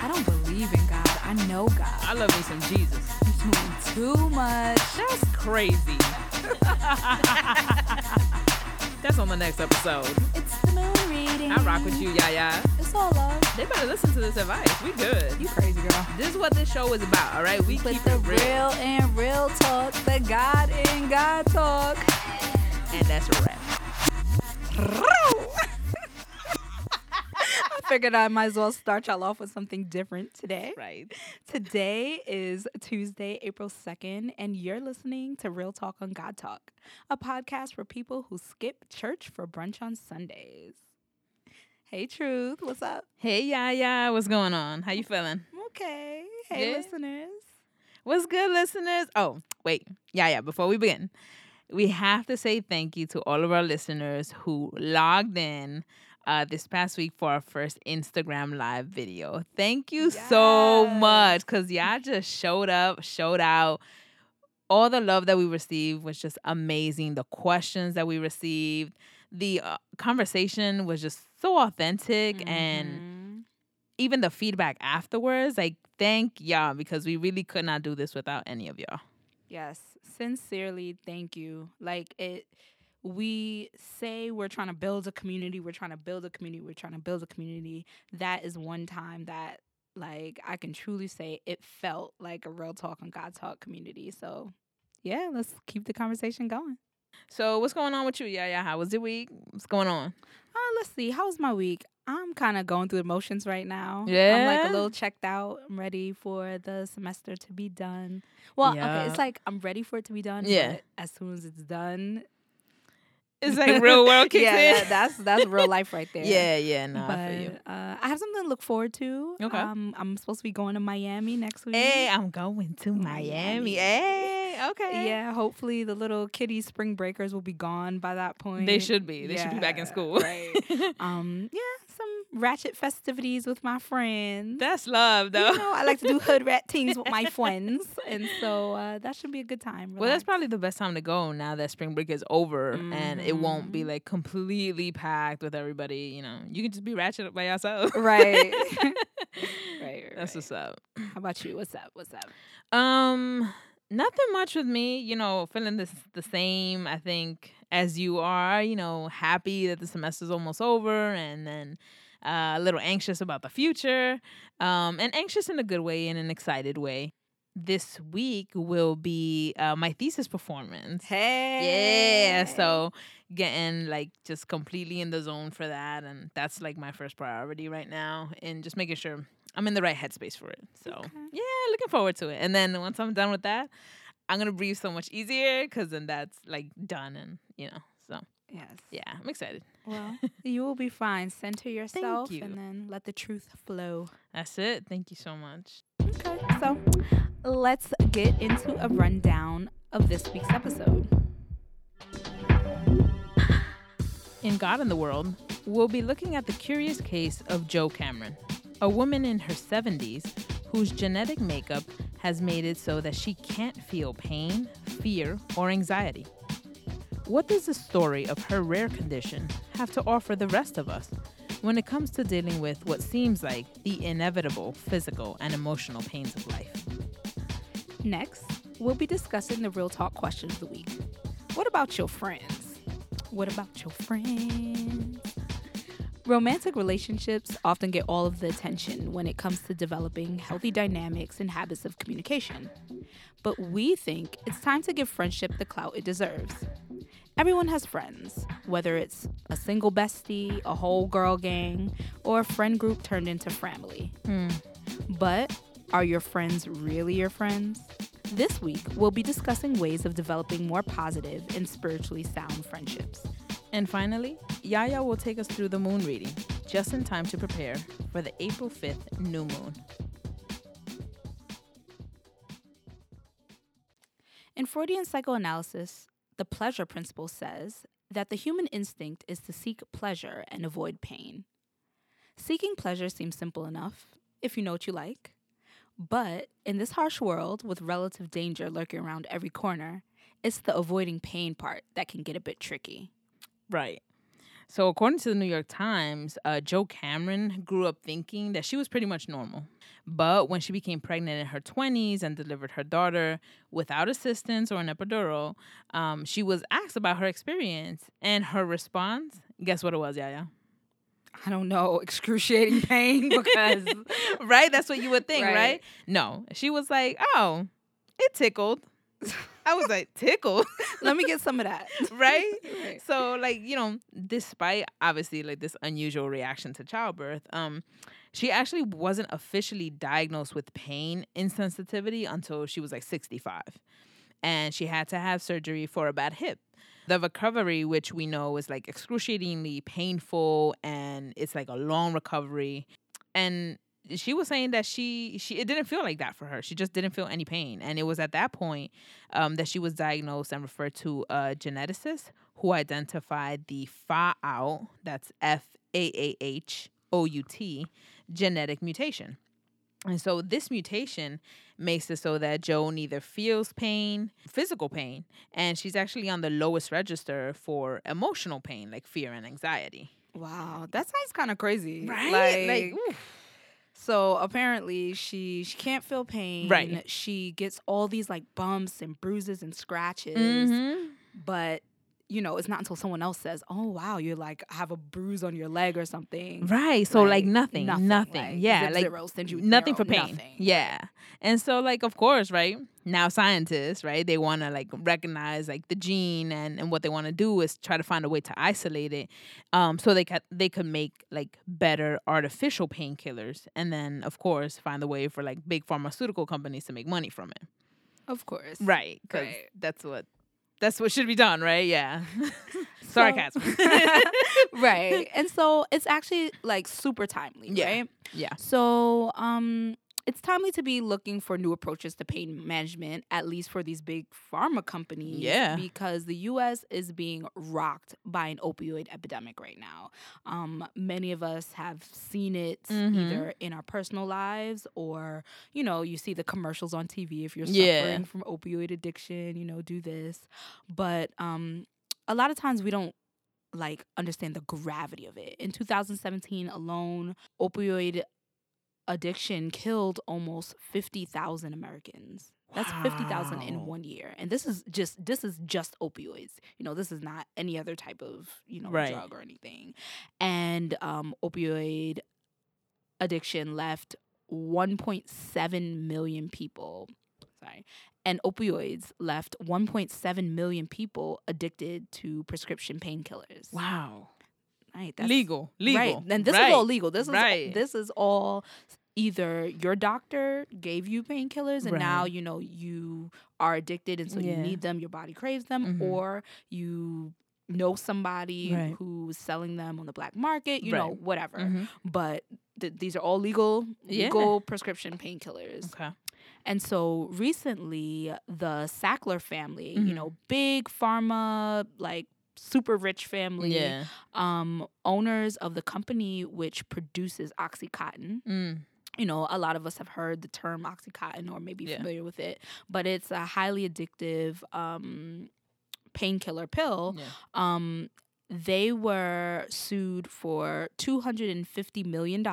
I don't believe in God. I know God. I love me some Jesus. You're doing too much. That's crazy. That's on the next episode. It's the moon reading. I rock with you, Yaya. It's all love. They better listen to this advice. We good. You crazy girl. This is what this show is about, all right? We With keep the it real. real and real talk, the God and God talk. And that's a wrap. Figured I might as well start y'all off with something different today. Right. Today is Tuesday, April 2nd, and you're listening to Real Talk on God Talk, a podcast for people who skip church for brunch on Sundays. Hey, Truth, what's up? Hey, Yaya. What's going on? How you mm, feeling? Okay. Hey, Yeah. listeners. What's good, listeners? Oh, wait. Yeah, yeah. Before we begin, we have to say thank you to all of our listeners who logged in uh, this past week for our first Instagram live video. Thank you so much because y'all just showed up, showed out. All the love that we received was just amazing. The questions that we received, the uh, conversation was just so authentic and Mhm. even the feedback afterwards, like thank y'all because we really could not do this without any of y'all. Yes, sincerely, thank you. Like it we say we're trying to build a community, we're trying to build a community, we're trying to build a community. That is one time that like I can truly say it felt like a real talk on God talk community. So, yeah, let's keep the conversation going. So what's going on with you? Yeah, yeah. How was your week? What's going on? Uh, let's see. How was my week? I'm kind of going through emotions right now. Yeah. I'm like a little checked out. I'm ready for the semester to be done. Well, okay, it's like I'm ready for it to be done. Yeah. As soon as it's done, It's like real world kicks yeah, in. that- that's that's real life right there. yeah, yeah. No, but I feel you. uh, I have something to look forward to. Okay. Um, I'm supposed to be going to Miami next week. Hey, I'm going to Miami. Miami. Hey, okay. Yeah, hopefully the little kitty spring breakers will be gone by that point. They should be. They should be back in school. Right. um, yeah, ratchet festivities with my friends. That's love, though. You know, I like to do hood rat things with my friends, and so uh, that should be a good time. Well, that's probably the best time to go now that spring break is over and it won't be Mhm. like completely packed with everybody. You know, you can just be ratchet up by yourself. right. right. That's right. what's up. How about you? What's up? What's up? Um, nothing much with me. You know, feeling this the same. I think as you are. You know, happy that the semester's almost over, and then uh, a little anxious about the future. Um, and anxious in a good way, in an excited way. This week will be uh, my thesis performance. Hey. Yeah, so getting like just completely in the zone for that, and that's like my first priority right now, and just making sure I'm in the right headspace for it. So Okay. yeah, looking forward to it. And then once I'm done with that, I'm gonna breathe so much easier because then that's like done, and you know, so Yes. yeah, I'm excited. Well, you will be fine. Center yourself you. and then let the truth flow. That's it. Thank you so much. Okay. So let's get into a rundown of this week's episode. In God in the World, we'll be looking at the curious case of Jo Cameron, a woman in her 70s whose genetic makeup has made it so that she can't feel pain, fear, or anxiety. What does the story of her rare condition have to offer the rest of us when it comes to dealing with what seems like the inevitable physical and emotional pains of life? Next, we'll be discussing the real talk question of the week. What about your friends? What about your friends? Romantic relationships often get all of the attention when it comes to developing healthy dynamics and habits of communication. But we think it's time to give friendship the clout it deserves. Everyone has friends, whether it's a single bestie, a whole girl gang, or a friend group turned into family. Hmm. But are your friends really your friends? This week, we'll be discussing ways of developing more positive and spiritually sound friendships. And finally, Yaya will take us through the moon reading, just in time to prepare for the April 5th new moon. In Freudian psychoanalysis, the pleasure principle says that the human instinct is to seek pleasure and avoid pain. Seeking pleasure seems simple enough if you know what you like. But in this harsh world with relative danger lurking around every corner, it's the avoiding pain part that can get a bit tricky. Right. So, according to the New York Times, uh, Jo Cameron grew up thinking that she was pretty much normal. But when she became pregnant in her 20s and delivered her daughter without assistance or an epidural, um, she was asked about her experience. And her response guess what it was, Yaya? I don't know, excruciating pain because right? That's what you would think, Right. right? No, she was like, oh, it tickled. I was like, tickled, let me get some of that. right? Right. So, like, you know, despite obviously like this unusual reaction to childbirth, um, she actually wasn't officially diagnosed with pain insensitivity until she was like 65. And she had to have surgery for a bad hip. The recovery, which we know is like excruciatingly painful and it's like a long recovery. And she was saying that she she it didn't feel like that for her. She just didn't feel any pain, and it was at that point um, that she was diagnosed and referred to a geneticist who identified the FAAH-OUT, that's F A A H O U T, genetic mutation. And so this mutation makes it so that Jo neither feels pain, physical pain, and she's actually on the lowest register for emotional pain, like fear and anxiety. Wow, that sounds kind of crazy. Like, Like, oof. So apparently she she can't feel pain. Right. She gets all these like bumps and bruises and scratches, Mhm. but you know it's not until someone else says, "Oh wow, you're like have a bruise on your leg or something." Right. So like, nothing, nothing, nothing. like, yeah, like zero, send you nothing zero, for pain. nothing. Yeah. And so like of course, right? Now scientists, right, they want to like recognize like the gene and and what they want to do is try to find a way to isolate it um so they could they could make like better artificial painkillers and then of course find a way for like big pharmaceutical companies to make money from it. Of course. Right. Cuz Right. that's what that's what should be done, right? Yeah. Sarcasm. right. And so it's actually like super timely, Yeah. right? yeah. So, um, it's timely to be looking for new approaches to pain management, at least for these big pharma companies. Yeah. Because the US is being rocked by an opioid epidemic right now. Um, many of us have seen it Mhm. either in our personal lives or, you know, you see the commercials on TV if you're Yeah. suffering from opioid addiction, you know, do this. But um a lot of times we don't like understand the gravity of it. In 2017 alone, opioid addiction killed almost 50,000 Americans. That's 50,000 in one year. And this is just this is just opioids. You know, this is not any other type of, you know, Right. drug or anything. And um opioid addiction left 1.7 million people sorry and opioids left 1.7 million people addicted to prescription painkillers Wow. Right that's legal. Legal. right and this right. is all legal this is Right. this is all either your doctor gave you painkillers and now you know you are addicted and so you need them your body craves them Mhm. or you know somebody Right. who's selling them on the black market you know Right. whatever Mhm. but th- these are all legal Yeah. legal prescription painkillers Okay. and so recently, the Sackler family, Mhm. you know, big pharma, like super rich family, Yeah. um, owners of the company which produces Oxycontin. Mm. You know, a lot of us have heard the term Oxycontin or maybe Yeah. familiar with it, but it's a highly addictive um, painkiller pill. Yeah. Um, they were sued for $250 million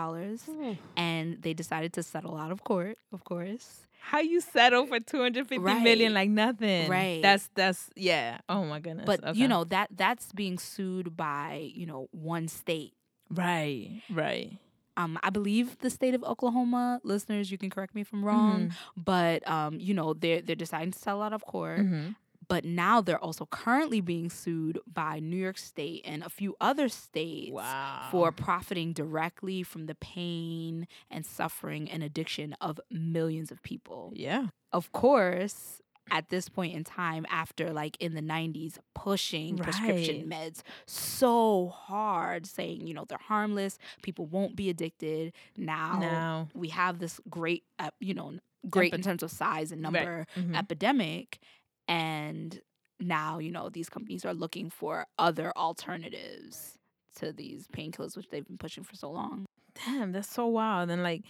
and they decided to settle out of court, of course. How you settle for two hundred fifty million Right. like nothing? Right. That's that's yeah. Oh my goodness. But Okay. you know that that's being sued by you know one state. Right. Right. Um, I believe the state of Oklahoma. Listeners, you can correct me if I'm wrong, Mm-hmm. but um, you know they're they're deciding to sell out of court. Mhm. But now they're also currently being sued by New York State and a few other states Wow. for profiting directly from the pain and suffering and addiction of millions of people. yeah. of course, at this point in time, after like in the 90s, pushing prescription meds so hard, saying, you know, they're harmless, people won't be addicted. Now Now. we have this great, uh, you know, great in terms of size and Right. number Mhm. epidemic. And now, you know, these companies are looking for other alternatives to these painkillers, which they've been pushing for so long. Damn, that's so wild. And like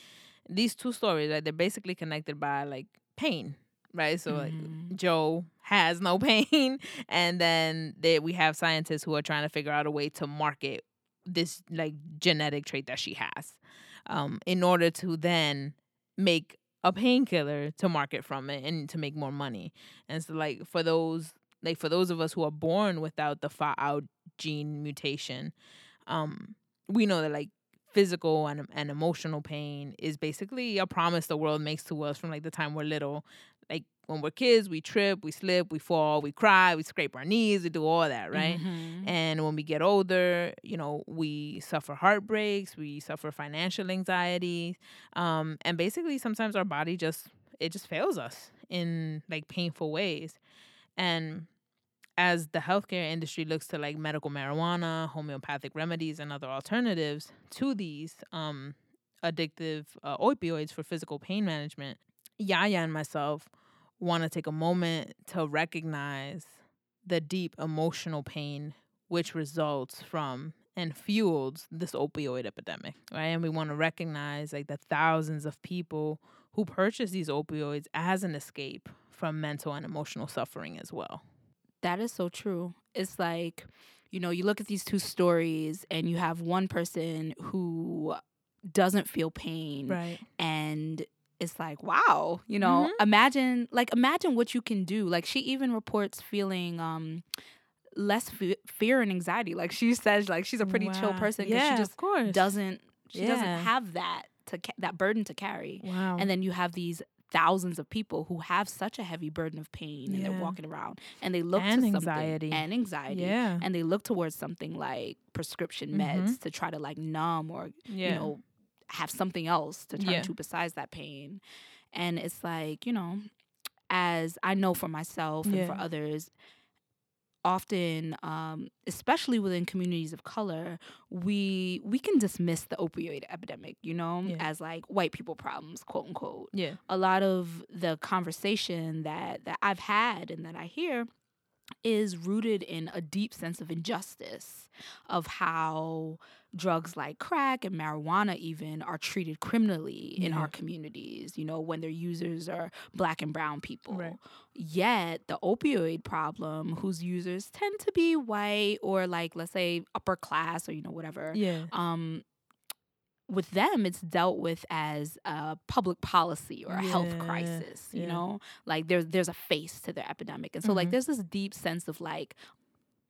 these two stories, like they're basically connected by like pain, right? So Mhm. like Jo has no pain, and then they, we have scientists who are trying to figure out a way to market this like genetic trait that she has, um, in order to then make a painkiller to market from it and to make more money. And so like for those like for those of us who are born without the FAAH gene mutation, um, we know that like physical and, and emotional pain is basically a promise the world makes to us from like the time we're little like when we're kids, we trip, we slip, we fall, we cry, we scrape our knees, we do all that, right? Mhm. And when we get older, you know, we suffer heartbreaks, we suffer financial anxiety, um, and basically sometimes our body just it just fails us in like painful ways. And as the healthcare industry looks to like medical marijuana, homeopathic remedies, and other alternatives to these um, addictive uh, opioids for physical pain management, Yaya and myself want to take a moment to recognize the deep emotional pain which results from and fuels this opioid epidemic, right? And we want to recognize like the thousands of people who purchase these opioids as an escape from mental and emotional suffering as well. That is so true. It's like, you know, you look at these two stories and you have one person who doesn't feel pain Right. and it's like wow you know imagine like imagine what you can do like she even reports feeling um less fe- fear and anxiety like she says like she's a pretty chill person because Yeah, she just of course. doesn't she doesn't have that to ca- that burden to carry Wow. and then you have these thousands of people who have such a heavy burden of pain and they're walking around and they look And to anxiety. something and anxiety yeah. and they look towards something like prescription Mhm. meds to try to like numb or yeah. you know have something else to turn Yeah. to besides that pain and it's like you know as i know for myself and for others often um, especially within communities of color we we can dismiss the opioid epidemic you know Yeah. as like white people problems quote unquote yeah. a lot of the conversation that that I've had and that I hear is rooted in a deep sense of injustice of how drugs like crack and marijuana even are treated criminally in Yeah. our communities you know when their users are black and brown people Right. yet the opioid problem whose users tend to be white or like let's say upper class or you know whatever Yeah. um with them it's dealt with as a public policy or a health crisis you yeah. know like there's there's a face to the epidemic and so like Mhm. there's this deep sense of like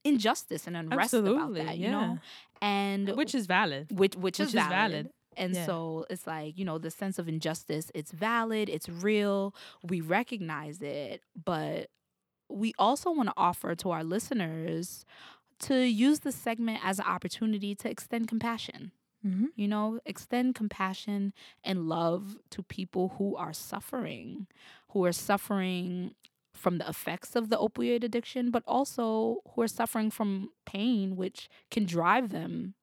injustice and unrest about that you yeah. know and Which is valid. which which, is, which is valid. valid. And Yeah. so it's like, you know, the sense of injustice, it's valid, it's real, we recognize it, but we also want to offer to our listeners to use this segment as an opportunity to extend compassion. Mm-hmm. You know, extend compassion and love to people who are suffering, who are suffering from the effects of the opioid addiction, but also who are suffering from pain, which can drive them,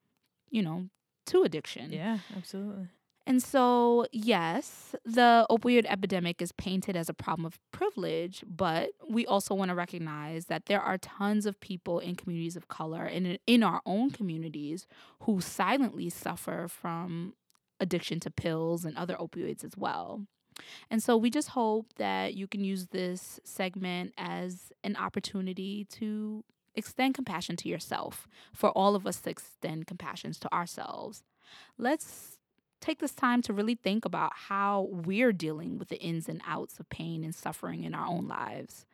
you know, to addiction. Yeah, absolutely. And so, yes, the opioid epidemic is painted as a problem of privilege, but we also want to recognize that there are tons of people in communities of color and in- our own communities who silently suffer from addiction to pills and other opioids as well. And so we just hope that you can use this segment as an opportunity to extend compassion to yourself, for all of us to extend compassion to ourselves. Let's take this time to really think about how we're dealing with the ins and outs of pain and suffering in our own lives.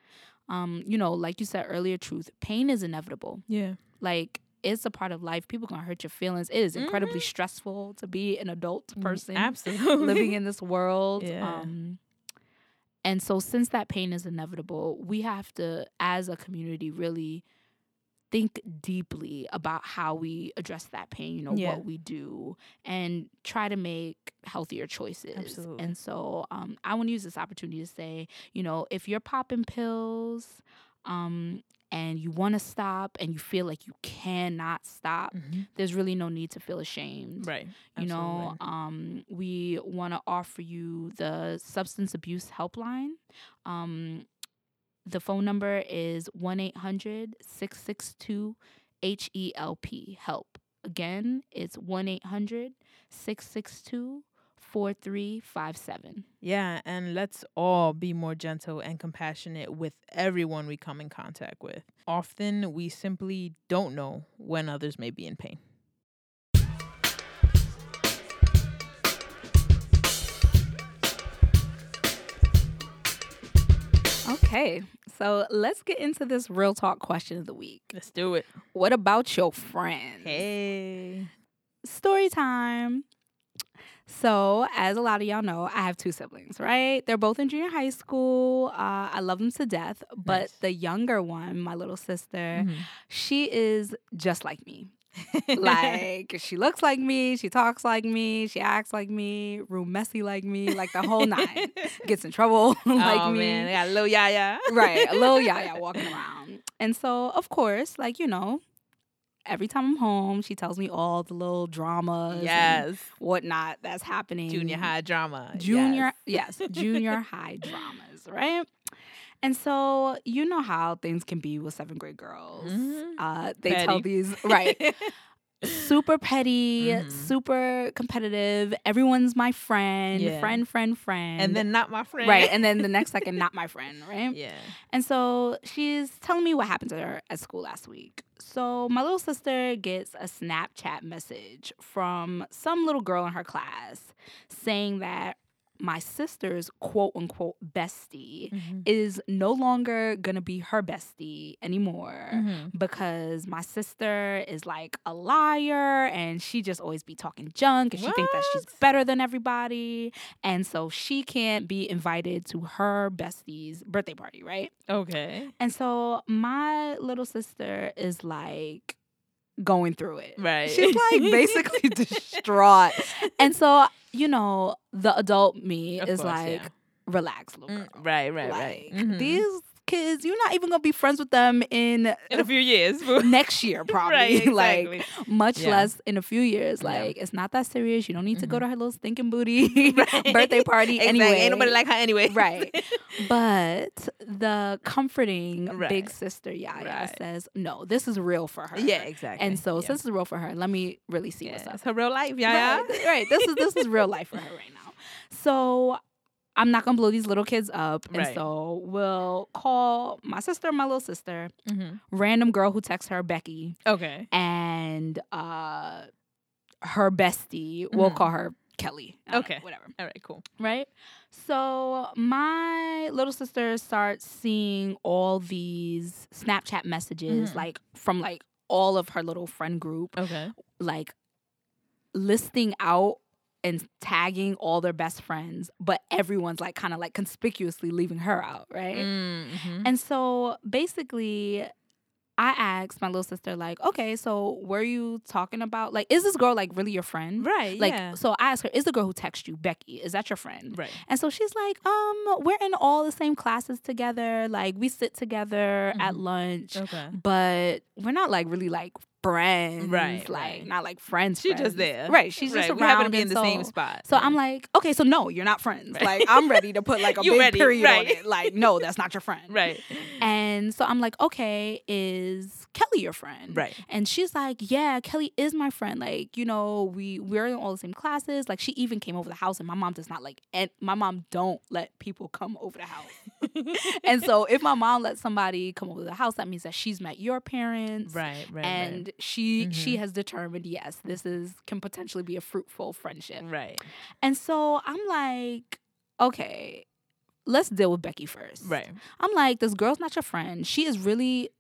Um, you know, like you said earlier, truth, pain is inevitable. Yeah. Like it's a part of life. People gonna hurt your feelings. It is incredibly stressful to be an adult person Absolutely. living in this world. Yeah. Um, and so, since that pain is inevitable, we have to, as a community, really think deeply about how we address that pain, you know, Yeah. what we do, and try to make healthier choices. Absolutely. And so, um, I want to use this opportunity to say, you know, if you're popping pills, um, and you want to stop and you feel like you cannot stop, Mhm. there's really no need to feel ashamed Right. you know um, we want to offer you the substance abuse helpline um, the phone number is 1-800-662-help E help again it's 1-800-662 4357. Yeah, and let's all be more gentle and compassionate with everyone we come in contact with. Often we simply don't know when others may be in pain. Okay, so let's get into this real talk question of the week. Let's do it. What about your friends? Hey. Story time. So, as a lot of y'all know, I have two siblings, right? They're both in junior high school. Uh, I love them to death. But Nice. the younger one, my little sister, Mhm. she is just like me. Like she looks like me, she talks like me, she acts like me, room messy like me, like the whole nine. Gets in trouble like oh me. man, I got a little yaya. right, a little yaya walking around. And so, of course, like you know, every time I'm home, she tells me all the little dramas, and Yes. whatnot that's happening. Junior high drama. junior, Yes. yes, junior high dramas, right? And so you know how things can be with seventh grade girls. Mhm. Uh, they tell these right super petty, Mhm. super competitive. Everyone's my friend, Yeah. friend, friend, friend. and then not my friend. right, and then the next second, not my friend, right? yeah. And so she's telling me what happened to her at school last week. So my little sister gets a Snapchat message from some little girl in her class saying that my sister's quote unquote bestie Mm-hmm. is no longer gonna be her bestie anymore Mhm. because my sister is like a liar and she just always be talking junk and she think that she's better than everybody and so she can't be invited to her bestie's birthday party right Okay. and so my little sister is like going through it Right. she's like basically distraught and so you know the adult me Of is course, like yeah. relax little Mm, girl right, right, like right. Mhm. these kids you're not even gonna be friends with them in in a few years. next year probably right, like much Yeah. less in a few years Yeah. like it's not that serious you don't need to go Mhm. to her little stinking booty Right. birthday party Exactly. anyway Ain't nobody like her anyway. right but the comforting big sister yaya Right. says no this is real for her Yeah, exactly. and so yeah. since it's real for her let me really see yeah, what's up it's her real life, yeah, Right, right. This is this is real life for her right now. So I'm not gonna blow these little kids up, and Right. so we'll call my sister, my little sister, hmm random girl who texts her Becky, Okay. and uh, her bestie. We'll Mhm. call her Kelly. I don't know, Okay. whatever. All right. Cool. Right. So my little sister starts seeing all these Snapchat messages, Mhm. like from like all of her little friend group, Okay. like listing out and tagging all their best friends, but everyone's like kind of like conspicuously leaving her out, right? Mm-hmm. And so basically, I asked my little sister, like, okay, so were you talking about like, is this girl like really your friend? right. Like, yeah. so I asked her, is the girl who texted you Becky? Is that your friend? Right. And so she's like, um, we're in all the same classes together. Like, we sit together at Mhm. lunch, Okay. but we're not like really like friends. Right, Like, right. not like friends. She's just there. Right. She's right. just we happen to be in the so, same spot. So yeah. I'm like, okay, so no, you're not friends. Right. Like, I'm ready to put like a big ready, period right. on it. Like, no, that's not your friend. right. And so I'm like, okay, is Kelly your friend? Right. And she's like, yeah, Kelly is my friend. Like, you know, we we're in all the same classes. Like, she even came over the house, and my mom does not like, and my mom don't let people come over the house. and so, if my mom lets somebody come over the house, that means that she's met your parents, Right. Right. and she she Mhm. has determined, yes, this is can potentially be a fruitful friendship. Right. And so I'm like, okay, let's deal with Becky first. Right. I'm like, this girl's not your friend. She is really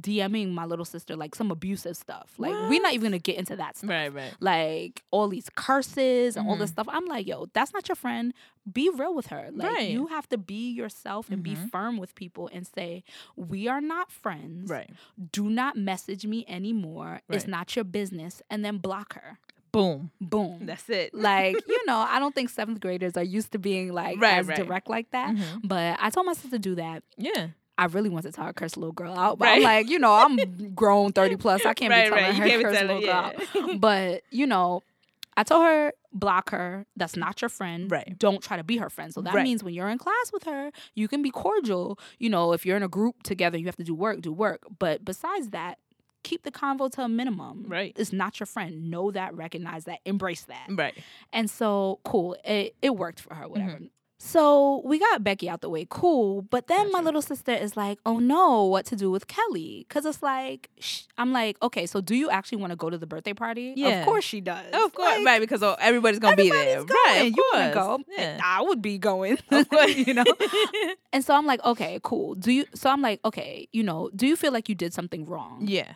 DMing my little sister like some abusive stuff. Like we're not even gonna get into that stuff. Right. Right. Like all these curses and all this Mhm. stuff. I'm like, yo, that's not your friend. Be real with her. Like Right. you have to be yourself and be Mhm. firm with people and say, we are not friends. Right. Do not message me anymore. It's not your business. And then block her. Boom. Boom. That's it. like you know, I don't think seventh graders are used to being like Right, as right. direct like that. Mhm. But I told my sister to do that. Yeah. I really wanted to tell her curse a little girl out, but Right. I'm like, you know, I'm grown thirty plus. I can't right. be telling right. Her curse little girl out. But you know, I told her block her. That's not your friend. Right. Don't try to be her friend. So that Right. means when you're in class with her, you can be cordial. You know, if you're in a group together, you have to do work, do work. But besides that, keep the convo to a minimum. Right. It's not your friend. Know that, recognize that, embrace that. Right. And so cool. It it worked for her, whatever. Mm-hmm. So we got Becky out the way, cool. But then my little sister is like, "Oh no, what to do with Kelly?" Because it's like, sh- I'm like, okay, so do you actually want to go to the birthday party? Yeah. Of course she does. Of course, Like, right? Because oh, everybody's gonna be there, going. right? You want to go? Yeah. I would be going. Course. you know. And so I'm like, okay, cool. Do you? So I'm like, okay, you know, do you feel like you did something wrong? yeah.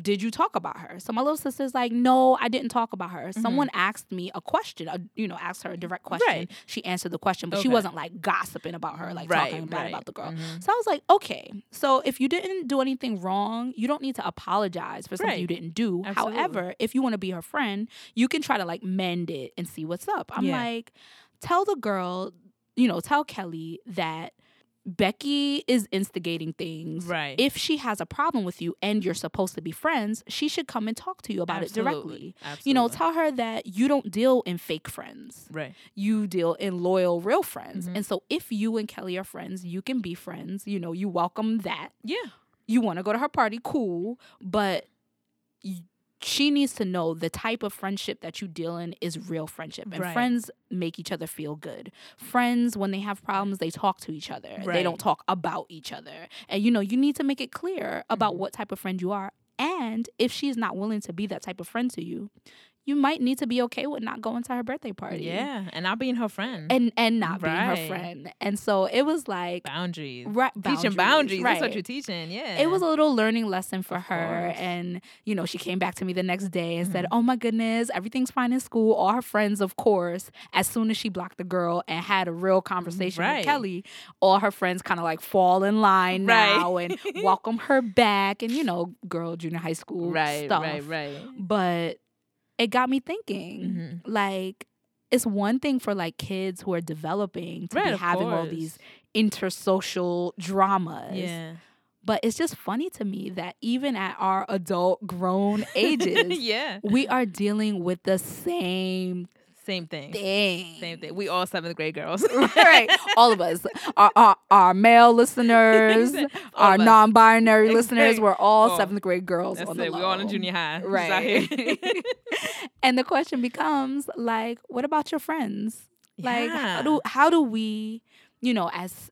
Did you talk about her? So my little sister's like, no, I didn't talk about her. Someone asked me a question, a, you know, asked her a direct question. Mm-hmm. Right. She answered the question, but she wasn't like gossiping about her, like Right, talking bad right. about the girl. Mhm. So I was like, okay, so if you didn't do anything wrong, you don't need to apologize for something you didn't do. Absolutely. However, if you want to be her friend, you can try to like mend it and see what's up. I'm Yeah. like, tell the girl, you know, tell Kelly that Becky is instigating things. Right. If she has a problem with you and you're supposed to be friends, she should come and talk to you about it directly. Absolutely. You know, tell her that you don't deal in fake friends. right. You deal in loyal, real friends. Mhm. And so if you and Kelly are friends, you can be friends. You know, you welcome that. Yeah. You want to go to her party, cool. But she needs to know the type of friendship that you deal in is real friendship. And Right. friends make each other feel good. Friends, when they have problems, they talk to each other. They don't talk about each other. And you know, you need to make it clear about Mhm. what type of friend you are. And if she's not willing to be that type of friend to you, you might need to be okay with not going to her birthday party. Yeah. And not being her friend. And and not being her friend. And so it was like boundaries. right Teaching boundaries. That's what you're teaching. Yeah. It was a little learning lesson for Of her. course. And, you know, she came back to me the next day and said, Mhm. Oh my goodness, everything's fine in school. All her friends, of course, as soon as she blocked the girl and had a real conversation Right. with Kelly, all her friends kind of like fall in line Right. now and welcome her back. And, you know, girl, junior high school right. stuff. Right. Right. But it got me thinking, Mhm. like, it's one thing for like kids who are developing to Right. be having all these intersocial dramas. Yeah. But it's just funny to me that even at our adult grown ages, yeah. we are dealing with the same Same thing. thing. Same thing. We all seventh grade girls. right. All of us. Our, our, our male listeners, our non binary listeners, we're all Oh, seventh grade girls. On the it. We're all in junior high. Right. and the question becomes like, what about your friends? Like how do how do we, you know, as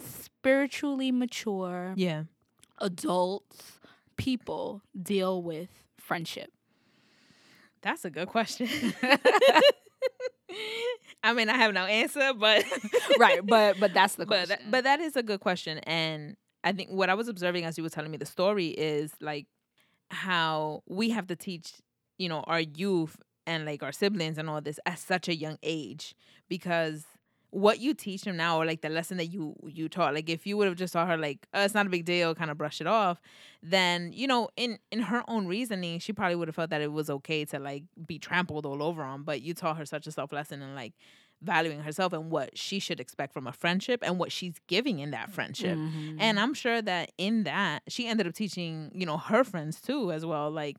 spiritually mature Yeah. adults, people deal with friendship? That's a good question. I mean, I have no answer, but right, but but that's the but question. that, but that is a good question, and I think what I was observing as you were telling me the story is like how we have to teach, you know, our youth and like our siblings and all this at such a young age because what you teach them now or like the lesson that you you taught like if you would have just taught her like oh, it's not a big deal kind of brush it off then you know in in her own reasoning she probably would have felt that it was okay to like be trampled all over on but you taught her such a self lesson and like valuing herself and what she should expect from a friendship and what she's giving in that friendship Mhm. and i'm sure that in that she ended up teaching you know her friends too as well like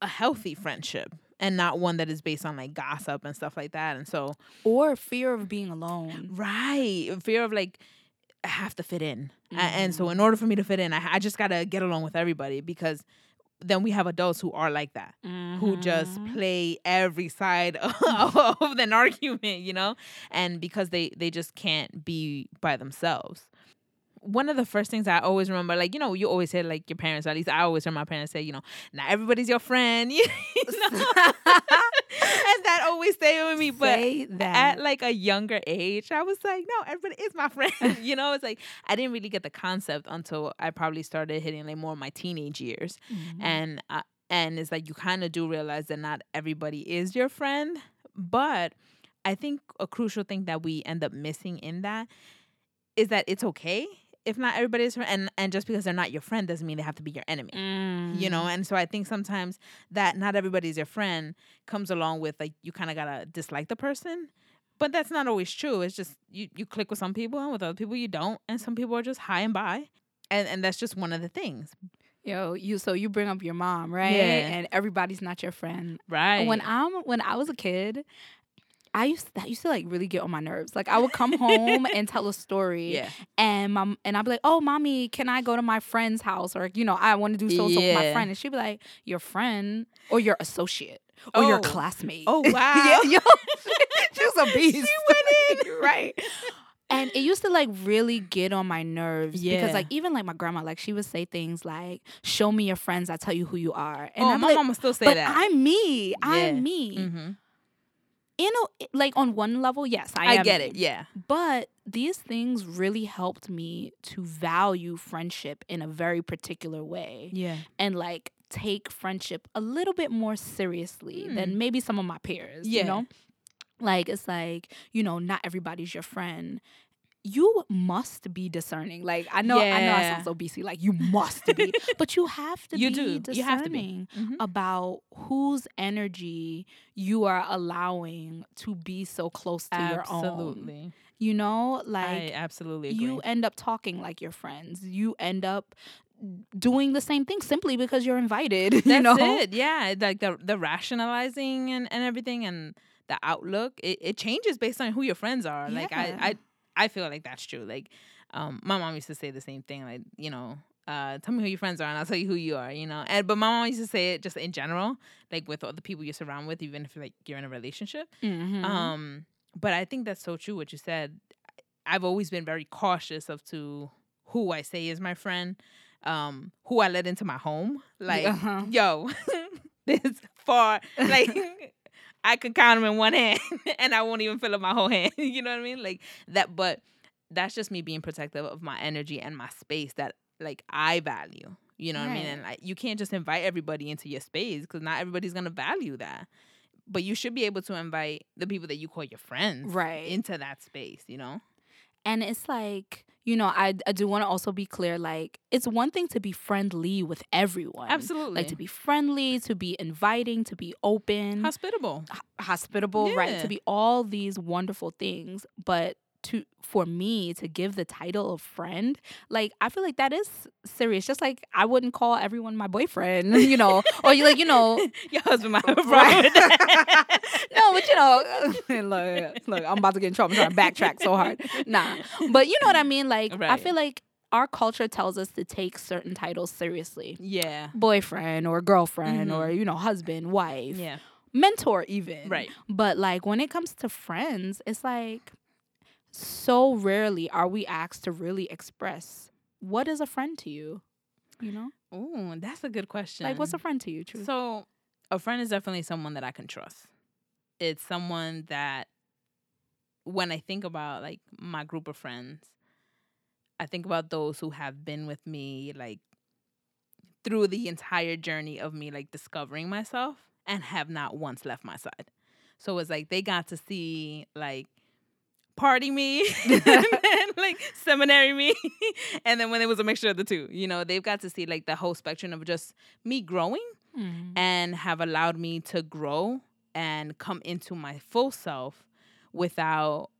a healthy friendship and not one that is based on like gossip and stuff like that and so or fear of being alone. Right. Fear of like, I have to fit in. And Mm-hmm. so, in order for me to fit in, I, I just got to get along with everybody because then we have adults who are like that, who just Mhm. play every side of an argument, you know? And because they, they just can't be by themselves. One of the first things I always remember, like, you know, you always hear, like, your parents, at least I always hear my parents say, you know, not everybody's your friend, you know? and that always stayed with me. But at like a younger age, I was like, no, everybody is my friend. you know, it's like I didn't really get the concept until I probably started hitting like more of my teenage years, Mhm. and uh, and it's like you kind of do realize that not everybody is your friend, but I think a crucial thing that we end up missing in that is that it's okay if not everybody is friend, and and just because they're not your friend doesn't mean they have to be your enemy you know Mm. and so i think sometimes that not everybody's your friend comes along with like you kind of gotta dislike the person but that's not always true it's just you you click with some people and with other people you don't and some people are just high and by and and that's just one of the things Yo, you so you bring up your mom, right? Yeah. And everybody's not your friend. right When I'm when I was a kid, I used that used to like really get on my nerves. Like I would come home and tell a story, Yeah. and mom and I'd be like, "Oh, mommy, can I go to my friend's house?" Or you know, I want to do so so with my friend, and she'd be like, "Your friend or your associate or your Oh. classmate." Oh, wow, yeah, yo, she was a beast. She went in right. And it used to like really get on my nerves Yeah. because like even like my grandma like she would say things like show me your friends I tell you who you are and oh, I'm my like mama still say but that. I'm me Yeah. I'm me hmm you know like on one level yes I, I, get it. Yeah. but these things really helped me to value friendship in a very particular way Yeah. and like take friendship a little bit more seriously than maybe some of my peers you Hmm. Yeah. know like it's like you know not everybody's your friend you must be discerning like i know i know i Yeah. sound so bc like you must be but you have to You be do. discerning You have to be. Mhm. about whose energy you are allowing to be so close to your own Absolutely. you know I like absolutely agree. you end up talking like your friends you end up doing the same thing simply because you're invited That's you know it. Yeah. Like the the rationalizing and, and everything and the outlook, it, it changes based on who your friends are. Like I, I I feel like that's true. Like um my mom used to say the same thing, like, you know, uh, tell me who your friends are and I'll tell you who you are, you know. And but my mom used to say it just in general, like with all the people you surround with, even if like you're in a relationship. Mhm. Um, but I think that's so true what you said. I've always been very cautious of to who I say is my friend, um, who I let into my home. Like, Uh-huh. yo, this far, like I could count them in one hand, and I won't even fill up my whole hand. you know what I mean? Like that. But that's just me being protective of my energy and my space that like I value. You know what I mean? And like you can't just invite everybody into your space because not everybody's gonna value that. But you should be able to invite the people that you call your friends Right. into that space, you know? And it's like, you know, I, I do want to also be clear like, it's one thing to be friendly with everyone. Absolutely. Like to be friendly, to be inviting, to be open, Hospitable. h- hospitable, right? To be all these wonderful things. But to for me to give the title of friend, like I feel like that is serious. Just like I wouldn't call everyone my boyfriend, you know, or you like, you know, Your husband my have a Right. problem with that. no, but you know, look, look, I'm about to get in trouble. I'm trying to backtrack so hard. Nah, but you know what I mean. Like, I feel like our culture tells us to take certain titles seriously. yeah. Boyfriend or girlfriend Mhm. or you know husband, wife, Yeah. mentor, even. Right. But like when it comes to friends, it's like so rarely are we asked to really express what is a friend to you. You know, Oh, that's a good question. like what's a friend to you? True. So, a friend is definitely someone that I can trust. It's someone that, when I think about like my group of friends, I think about those who have been with me like through the entire journey of me like discovering myself and have not once left my side. So it's like they got to see like party me and then, like seminary me and then when it was a mixture of the two you know they've got to see like the whole spectrum of just me growing Mhm. and have allowed me to grow and come into my full self without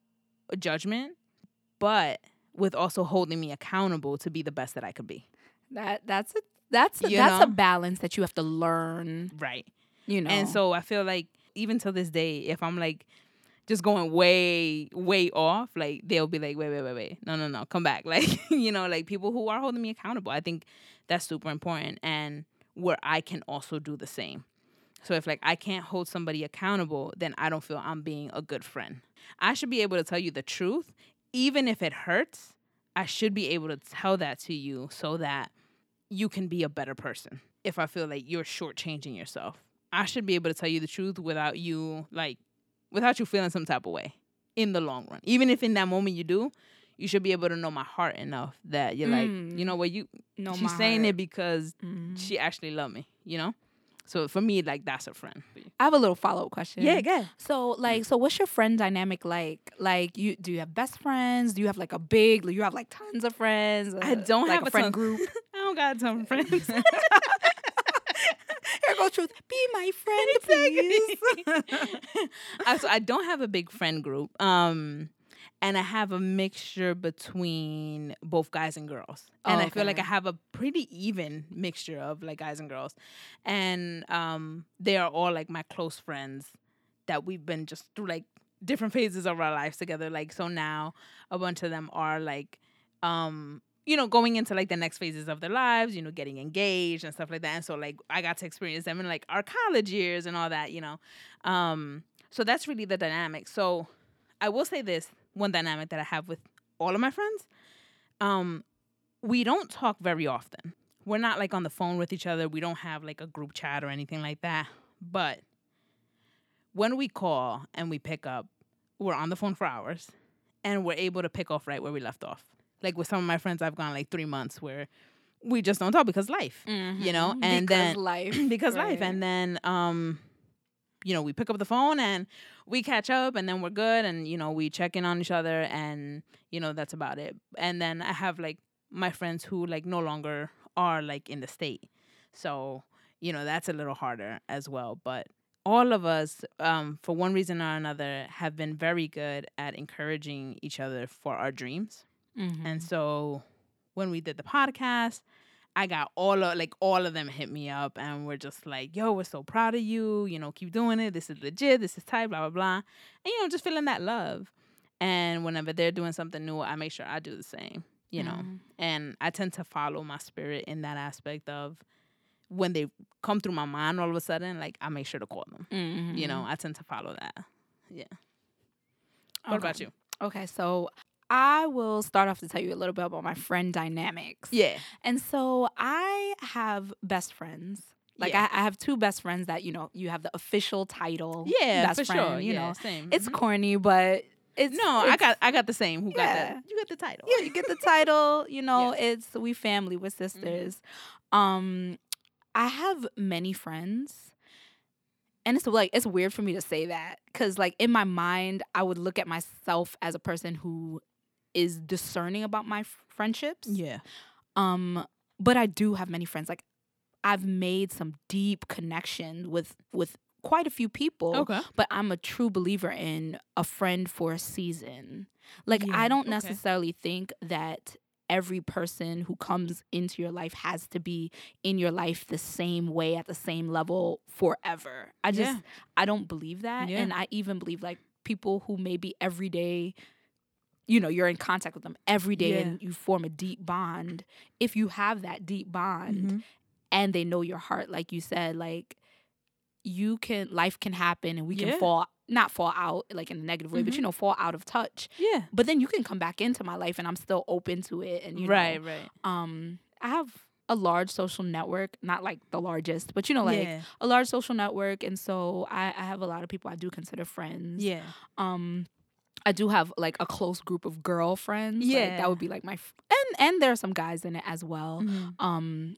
judgment, but with also holding me accountable to be the best that I could be. That that's a that's a, that's a balance that you have to learn. Right. You know, And so I feel like even till this day, if I'm like just going way, way off, like they'll be like, wait, wait, wait, wait. No, no, no, come back. Like, you know, like people who are holding me accountable. I think that's super important. And where I can also do the same. So if like I can't hold somebody accountable, then I don't feel I'm being a good friend. I should be able to tell you the truth, even if it hurts. I should be able to tell that to you so that you can be a better person. If I feel like you're shortchanging yourself, I should be able to tell you the truth without you like, without you feeling some type of way in the long run. Even if in that moment you do, you should be able to know my heart enough that you're like, Mm. you know what, you no, she's saying it because Mm. she actually loved me, you know? So for me, like that's a friend. I have a little follow up question. Yeah, good. So like, so what's your friend dynamic like? Like, you do you have best friends? Do you have like a big? You have like tons of friends? I don't like have a a friend ton- group. I don't got a ton of friends. Truth. Be my friend, please. I, so I don't have a big friend group. Um, and I have a mixture between both guys and girls. And I feel like I have a pretty even mixture of like guys and girls. And um, they are all like my close friends that we've been just through like different phases of our lives together. Like so now a bunch of them are like um you know, going into like the next phases of their lives, you know, getting engaged and stuff like that. And so like I got to experience them in like our college years and all that, you know. Um so that's really the dynamic. So I will say this one dynamic that I have with all of my friends. Um we don't talk very often. We're not like on the phone with each other. We don't have like a group chat or anything like that. But when we call and we pick up, we're on the phone for hours and we're able to pick off right where we left off. Like with some of my friends, I've gone like three months where we just don't talk because life, you know, and because then life, because life, and then um, you know, we pick up the phone and we catch up, and then we're good, and you know, we check in on each other, and you know, that's about it. And then I have like my friends who like no longer are like in the state, so you know, that's a little harder as well, but all of us, um, for one reason or another, have been very good at encouraging each other for our dreams. Mhm. And so when we did the podcast, I got all of like all of them hit me up and we're just like, yo, we're so proud of you. You know, keep doing it. This is legit. This is tight, blah, blah, blah. And you know, just feeling that love. And whenever they're doing something new, I make sure I do the same, you know. Mhm. And I tend to follow my spirit in that aspect of when they come through my mind all of a sudden, like I make sure to call them. Mhm. You know, I tend to follow that. Yeah. What about you? Okay, so I will start off to tell you a little bit about my friend dynamics. Yeah. And so I have best friends. Like Yeah. I, I have two best friends that you know you have the official title. Yeah, best for friend, sure. You yeah, know, same. it's Mhm. corny, but it's no. I got I got the same. Who got Yeah. that? You got the title. yeah, you get the title. You know, Yes. it's we family, we're Mm-hmm. sisters. Um, I have many friends, and it's like it's weird for me to say that because like in my mind, I would look at myself as a person who is discerning about my f- friendships. Yeah. Um, but I do have many friends. Like I've made some deep connection with with quite a few people. Okay. But I'm a true believer in a friend for a season. Like Yeah, I don't okay. necessarily think that every person who comes into your life has to be in your life the same way at the same level forever. I just Yeah. I don't believe that. Yeah. And I even believe like people who maybe every day you know, you're in contact with them every day Yeah. and you form a deep bond. If you have that deep bond Mhm. and they know your heart, like you said, like you can life can happen and we can fall not fall out like in a negative way, but Mhm. you know, fall out of touch. Yeah. But then you can come back into my life and I'm still open to it. And you right. know, Right. um, I have a large social network, not like the largest, but you know, like yeah. a large social network, and so I, I have a lot of people I do consider friends. Yeah. Um, I do have like a close group of girlfriends. like, Yeah. that would be like my f- and and there are some guys in it as well. Mhm. Um,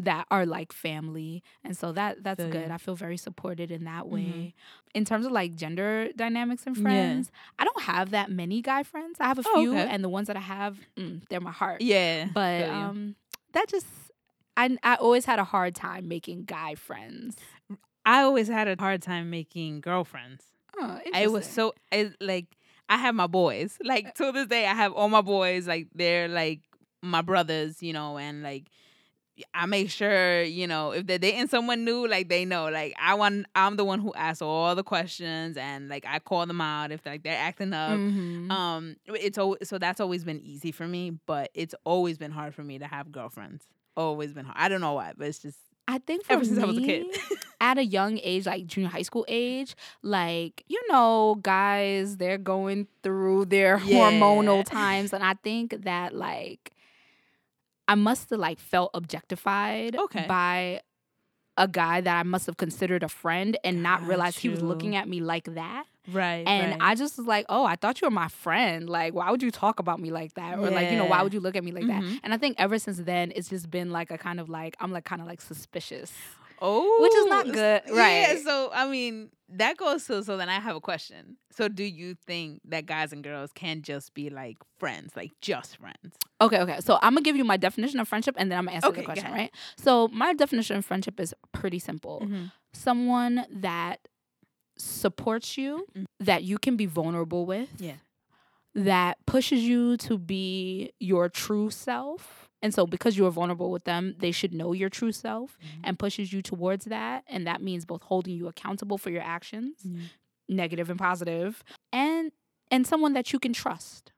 that are like family, and so that that's good. I feel very supported in that way. In terms of like gender dynamics and Yeah. friends, I don't have that many guy friends. I have a Oh, few, okay. and the ones that I have, mm, they're my heart. Yeah. But um, that just I I always had a hard time making guy friends. I always had a hard time making girlfriends. Oh, I was so it, like I have my boys. Like to this day, I have all my boys. Like they're like my brothers, you know, and like I make sure you know if they're dating someone new, like they know. Like I want, I'm the one who asks all the questions, and like I call them out if like they're acting up. Mhm. Um, it's always so that's always been easy for me, but it's always been hard for me to have girlfriends. Always been hard. I don't know why, but it's just I think for ever since me, I was a kid. at a young age, like junior high school age, like you know, guys they're going through their Yeah. hormonal times, and I think that like I must have like felt objectified Okay. by a guy that I must have considered a friend and not Got realize he was looking at me like that. right. And I just was like, oh, I thought you were my friend. Like, why would you talk about me like that? Or like, you know, why would you look at me like that? Mhm. And I think ever since then, it's just been like a kind of like I'm like kind of like suspicious. Oh, Which is not good, Yeah, right. so I mean, that goes to so then I have a question. So do you think that guys and girls can just be like friends, like just friends? Okay, okay. So I'm gonna give you my definition of friendship, and then I'm gonna answer Okay, the question, right? So my definition of friendship is pretty simple. Someone that supports you, Mm. that you can be vulnerable with, Yeah. that pushes you to be your true self. And so because you are vulnerable with them, they should know your true self Mhm. and pushes you towards that. And that means both holding you accountable for your actions, negative and positive, and and someone that you can trust.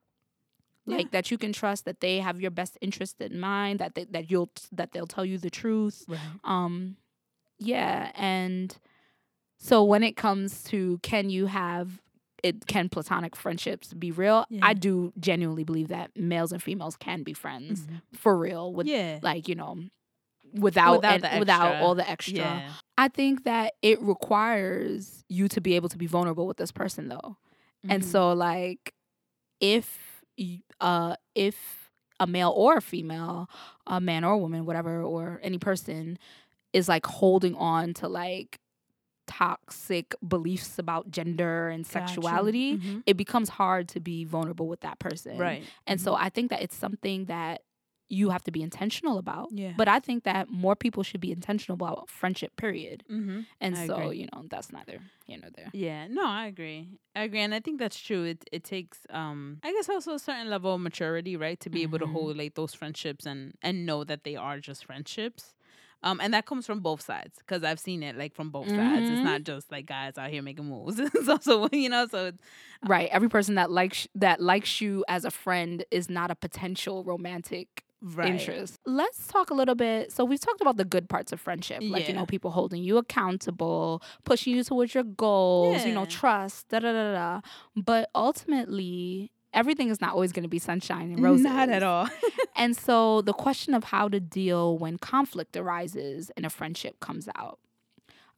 Yeah. Like that you can trust that they have your best interest in mind, that they, that you'll that they'll tell you the truth. Right. Um yeah, and so when it comes to can you have it can platonic friendships be real? Yeah. I do genuinely believe that males and females can be friends for real with yeah. like, you know, without Without and- without all the extra. Yeah. I think that it requires you to be able to be vulnerable with this person though. And Mhm. so like if uh if a male or a female, a man or a woman, whatever, or any person is like holding on to like toxic beliefs about gender and sexuality, Mhm. it becomes hard to be vulnerable with that person. Right. And so I think that it's something that you have to be intentional about. Yeah. But I think that more people should be intentional about friendship, period. Mm-hmm. And I so, agree. you know, that's neither here nor there. Yeah, no, I agree. I agree, and I think that's true. It it takes, um, I guess, also a certain level of maturity, right, to be able to Mhm. hold like those friendships and and know that they are just friendships. Um, and that comes from both sides because I've seen it like from both sides. It's Mhm. not just like guys out here making moves. it's also you know, so it's, Right. Every person that likes that likes you as a friend is not a potential romantic right. interest. Let's talk a little bit. So we've talked about the good parts of friendship, like you know, people holding you accountable, pushing you towards your goals, you know, trust, da da da da. But ultimately, everything is not always going to be sunshine and roses. Not at all. And so the question of how to deal when conflict arises in a friendship comes out.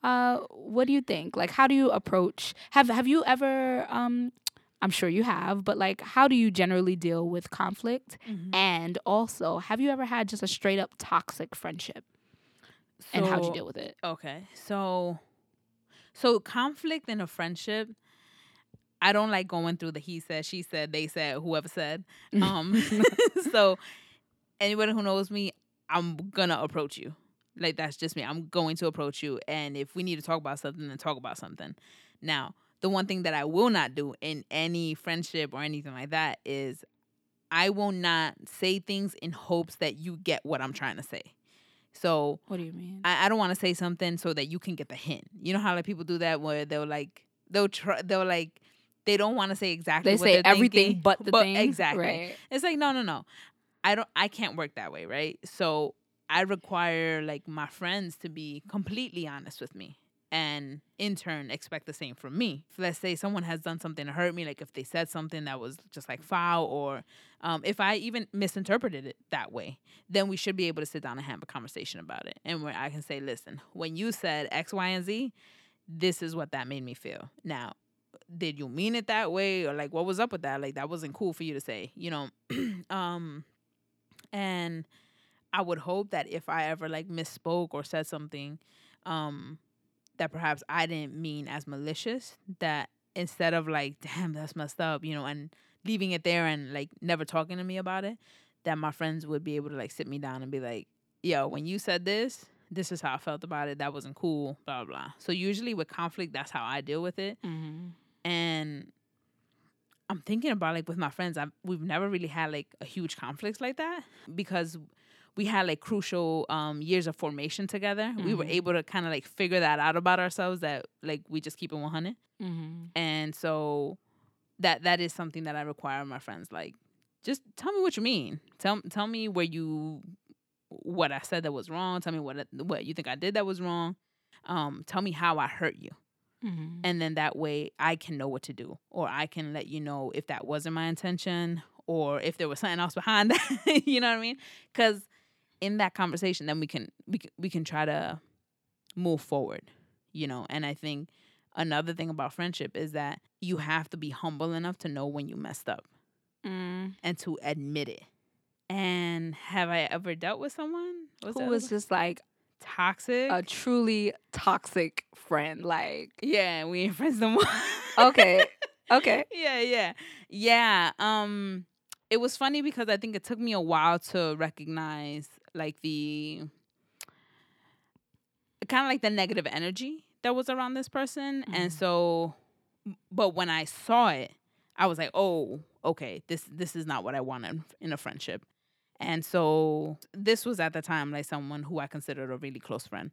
Uh, what do you think? Like, how do you approach? Have Have you ever? Um, I'm sure you have, but like, how do you generally deal with conflict? Mhm. And also, have you ever had just a straight up toxic friendship? and how'd you deal with it? Okay. So so conflict in a friendship I don't like going through the he said, she said, they said, whoever said. Um so anybody who knows me, I'm gonna approach you. Like that's just me. I'm going to approach you and if we need to talk about something, then talk about something. Now, the one thing that I will not do in any friendship or anything like that is I will not say things in hopes that you get what I'm trying to say. So What do you mean? I, I don't want to say something so that you can get the hint. You know how like people do that where they'll like they'll try they'll like they don't want to say exactly they what say everything thinking, but the thing. exactly. Right. It's like no no no. I don't I can't work that way, right? So I require like my friends to be completely honest with me and in turn expect the same from me. If let's say someone has done something to hurt me, like if they said something that was just like foul or um, if I even misinterpreted it that way, then we should be able to sit down and have a conversation about it. And where I can say, listen, when you said X, Y, and Z, this is what that made me feel. Now, did you mean it that way? Or like what was up with that? Like that wasn't cool for you to say, you know? um and I would hope that if I ever like misspoke or said something, um, that perhaps I didn't mean as malicious, that instead of like, damn, that's messed up, you know, and leaving it there and like never talking to me about it, that my friends would be able to like sit me down and be like, yo, when you said this, this is how I felt about it. That wasn't cool, blah, blah. So usually with conflict, that's how I deal with it. Mm-hmm. And I'm thinking about like with my friends, I've, we've never really had like a huge conflict like that because we had like crucial um, years of formation together. We were Mhm. able to kind of like figure that out about ourselves that like we just keep it 100. Mm-hmm. And so that that is something that I require of my friends. Like, just tell me what you mean. Tell tell me where you what I said that was wrong. Tell me what what you think I did that was wrong. Um, tell me how I hurt you Mm-hmm. and then that way I can know what to do, or I can let you know if that wasn't my intention, or if there was something else behind that. you know what I mean? Because in that conversation, then we can we can, we can try to move forward. You know, and I think another thing about friendship is that you have to be humble enough to know when you messed up Mm. and to admit it. And have I ever dealt with someone the Who was just like toxic? a truly toxic friend? Like, yeah, we ain't friends no more. okay, okay. yeah, yeah. Yeah. Um it was funny because I think it took me a while to recognize like the kind of like the negative energy that was around this person. And Mhm. so but when I saw it, I was like, "Oh, okay. This this is not what I wanted in a friendship." And so this was at the time like someone who I considered a really close friend.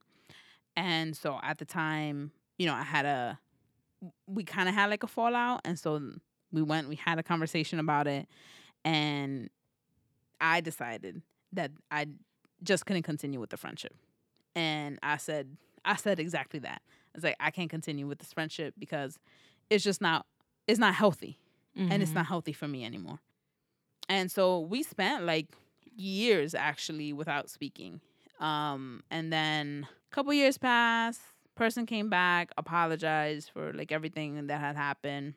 And so at the time, you know, I had a we kind of had like a fallout and so we went, we had a conversation about it, and I decided that I just couldn't continue with the friendship. And I said, I said exactly that. I was like, I can't continue with this friendship because it's just not, it's not healthy, and it's Mhm. not healthy for me anymore. And so we spent like years actually without speaking. Um, and then a couple years passed. Person came back, apologized for like everything that had happened.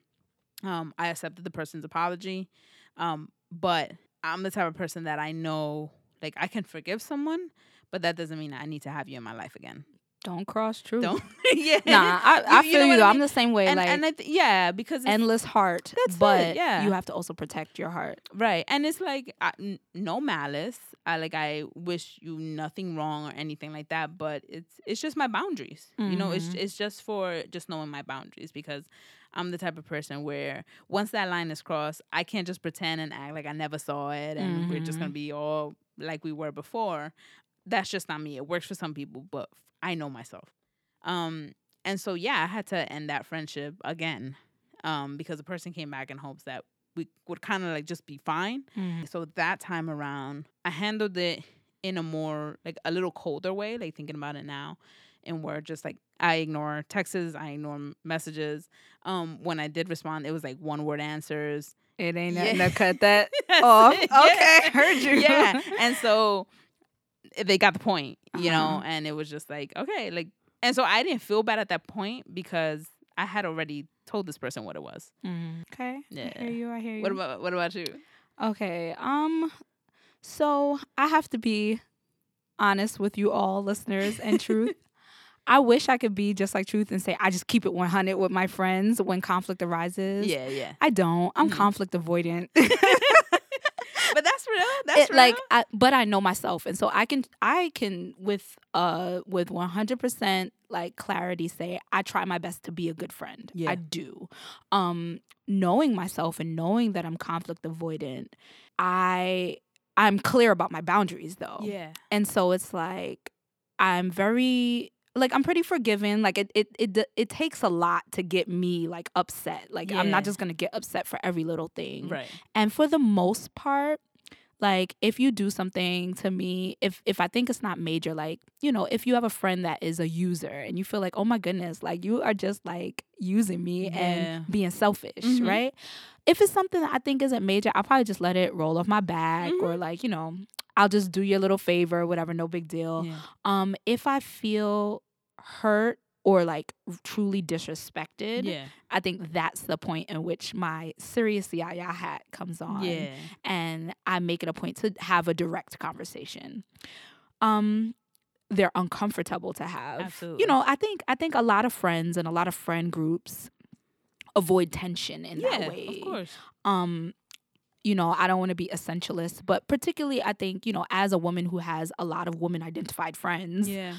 Um, I accepted the person's apology. Um, but I'm the type of person that I know like I can forgive someone, but that doesn't mean I need to have you in my life again. Don't cross truth. Don't yeah. Nah, I, I You- you feel know you I though. I'm mean? the same way. and, like and I th- yeah, because it's, endless heart. That's it, but yeah. you have to also protect your heart. Right. And it's like I, n- no malice. I like I wish you nothing wrong or anything like that, but it's it's just my boundaries. You know, it's Mhm. it's just for just knowing my boundaries because I'm the type of person where once that line is crossed, I can't just pretend and act like I never saw it and we're just going to be all like we were before. That's just not me. It works for some people, but I know myself. Um and so yeah, I had to end that friendship again. Um because the person came back in hopes that we would kind of like just be fine. So that time around, I handled it in a more like a little colder way, like thinking about it now. And where just like I ignore texts, I ignore messages. Um, when I did respond, it was like one word answers. It ain't Yeah. nothing to cut that off. it, Okay, yeah. heard you. Yeah, and so they got the point, you know. Uh-huh. And it was just like okay, like, and so I didn't feel bad at that point because I had already told this person what it was. Mm. Okay. I Yeah. hear you. I hear you. What about what about you? Okay. Um so I have to be honest with you all listeners and truth. I wish I could be just like truth and say I just keep it 100 with my friends when conflict arises. Yeah, yeah. I don't. I'm Mhm. conflict avoidant. But that's real. That's It, real. like I, but I know myself and so I can I can with uh with 100% like clarity say I try my best to be a good friend. Yeah. I do. Um knowing myself and knowing that I'm conflict avoidant, I I'm clear about my boundaries though. yeah. And so it's like I'm very like I'm pretty forgiving. Like it it it it takes a lot to get me like upset. Like I'm not just to get upset for every little thing. Right. And for the most part, like if you do something to me, if if I think it's not major, like, you know, if you have a friend that is a user and you feel like, "Oh my goodness, like you are just like using me Yeah. and being selfish," Mhm. right? If it's something that I think isn't major, I'll probably just let it roll off my back Mm-hmm. or like, you know, I'll just do your little favor, whatever, no big deal. Yeah. Um if I feel hurt or like truly disrespected, Yeah. I think that's the point in which my serious yaya hat comes on. Yeah. And I make it a point to have a direct conversation. Um they're uncomfortable to have. Absolutely. You know, I think I think a lot of friends and a lot of friend groups avoid tension in yeah. that way. Of course. Um you know, I don't want to be essentialist, but particularly I think, you know, as a woman who has a lot of women identified friends, Yeah.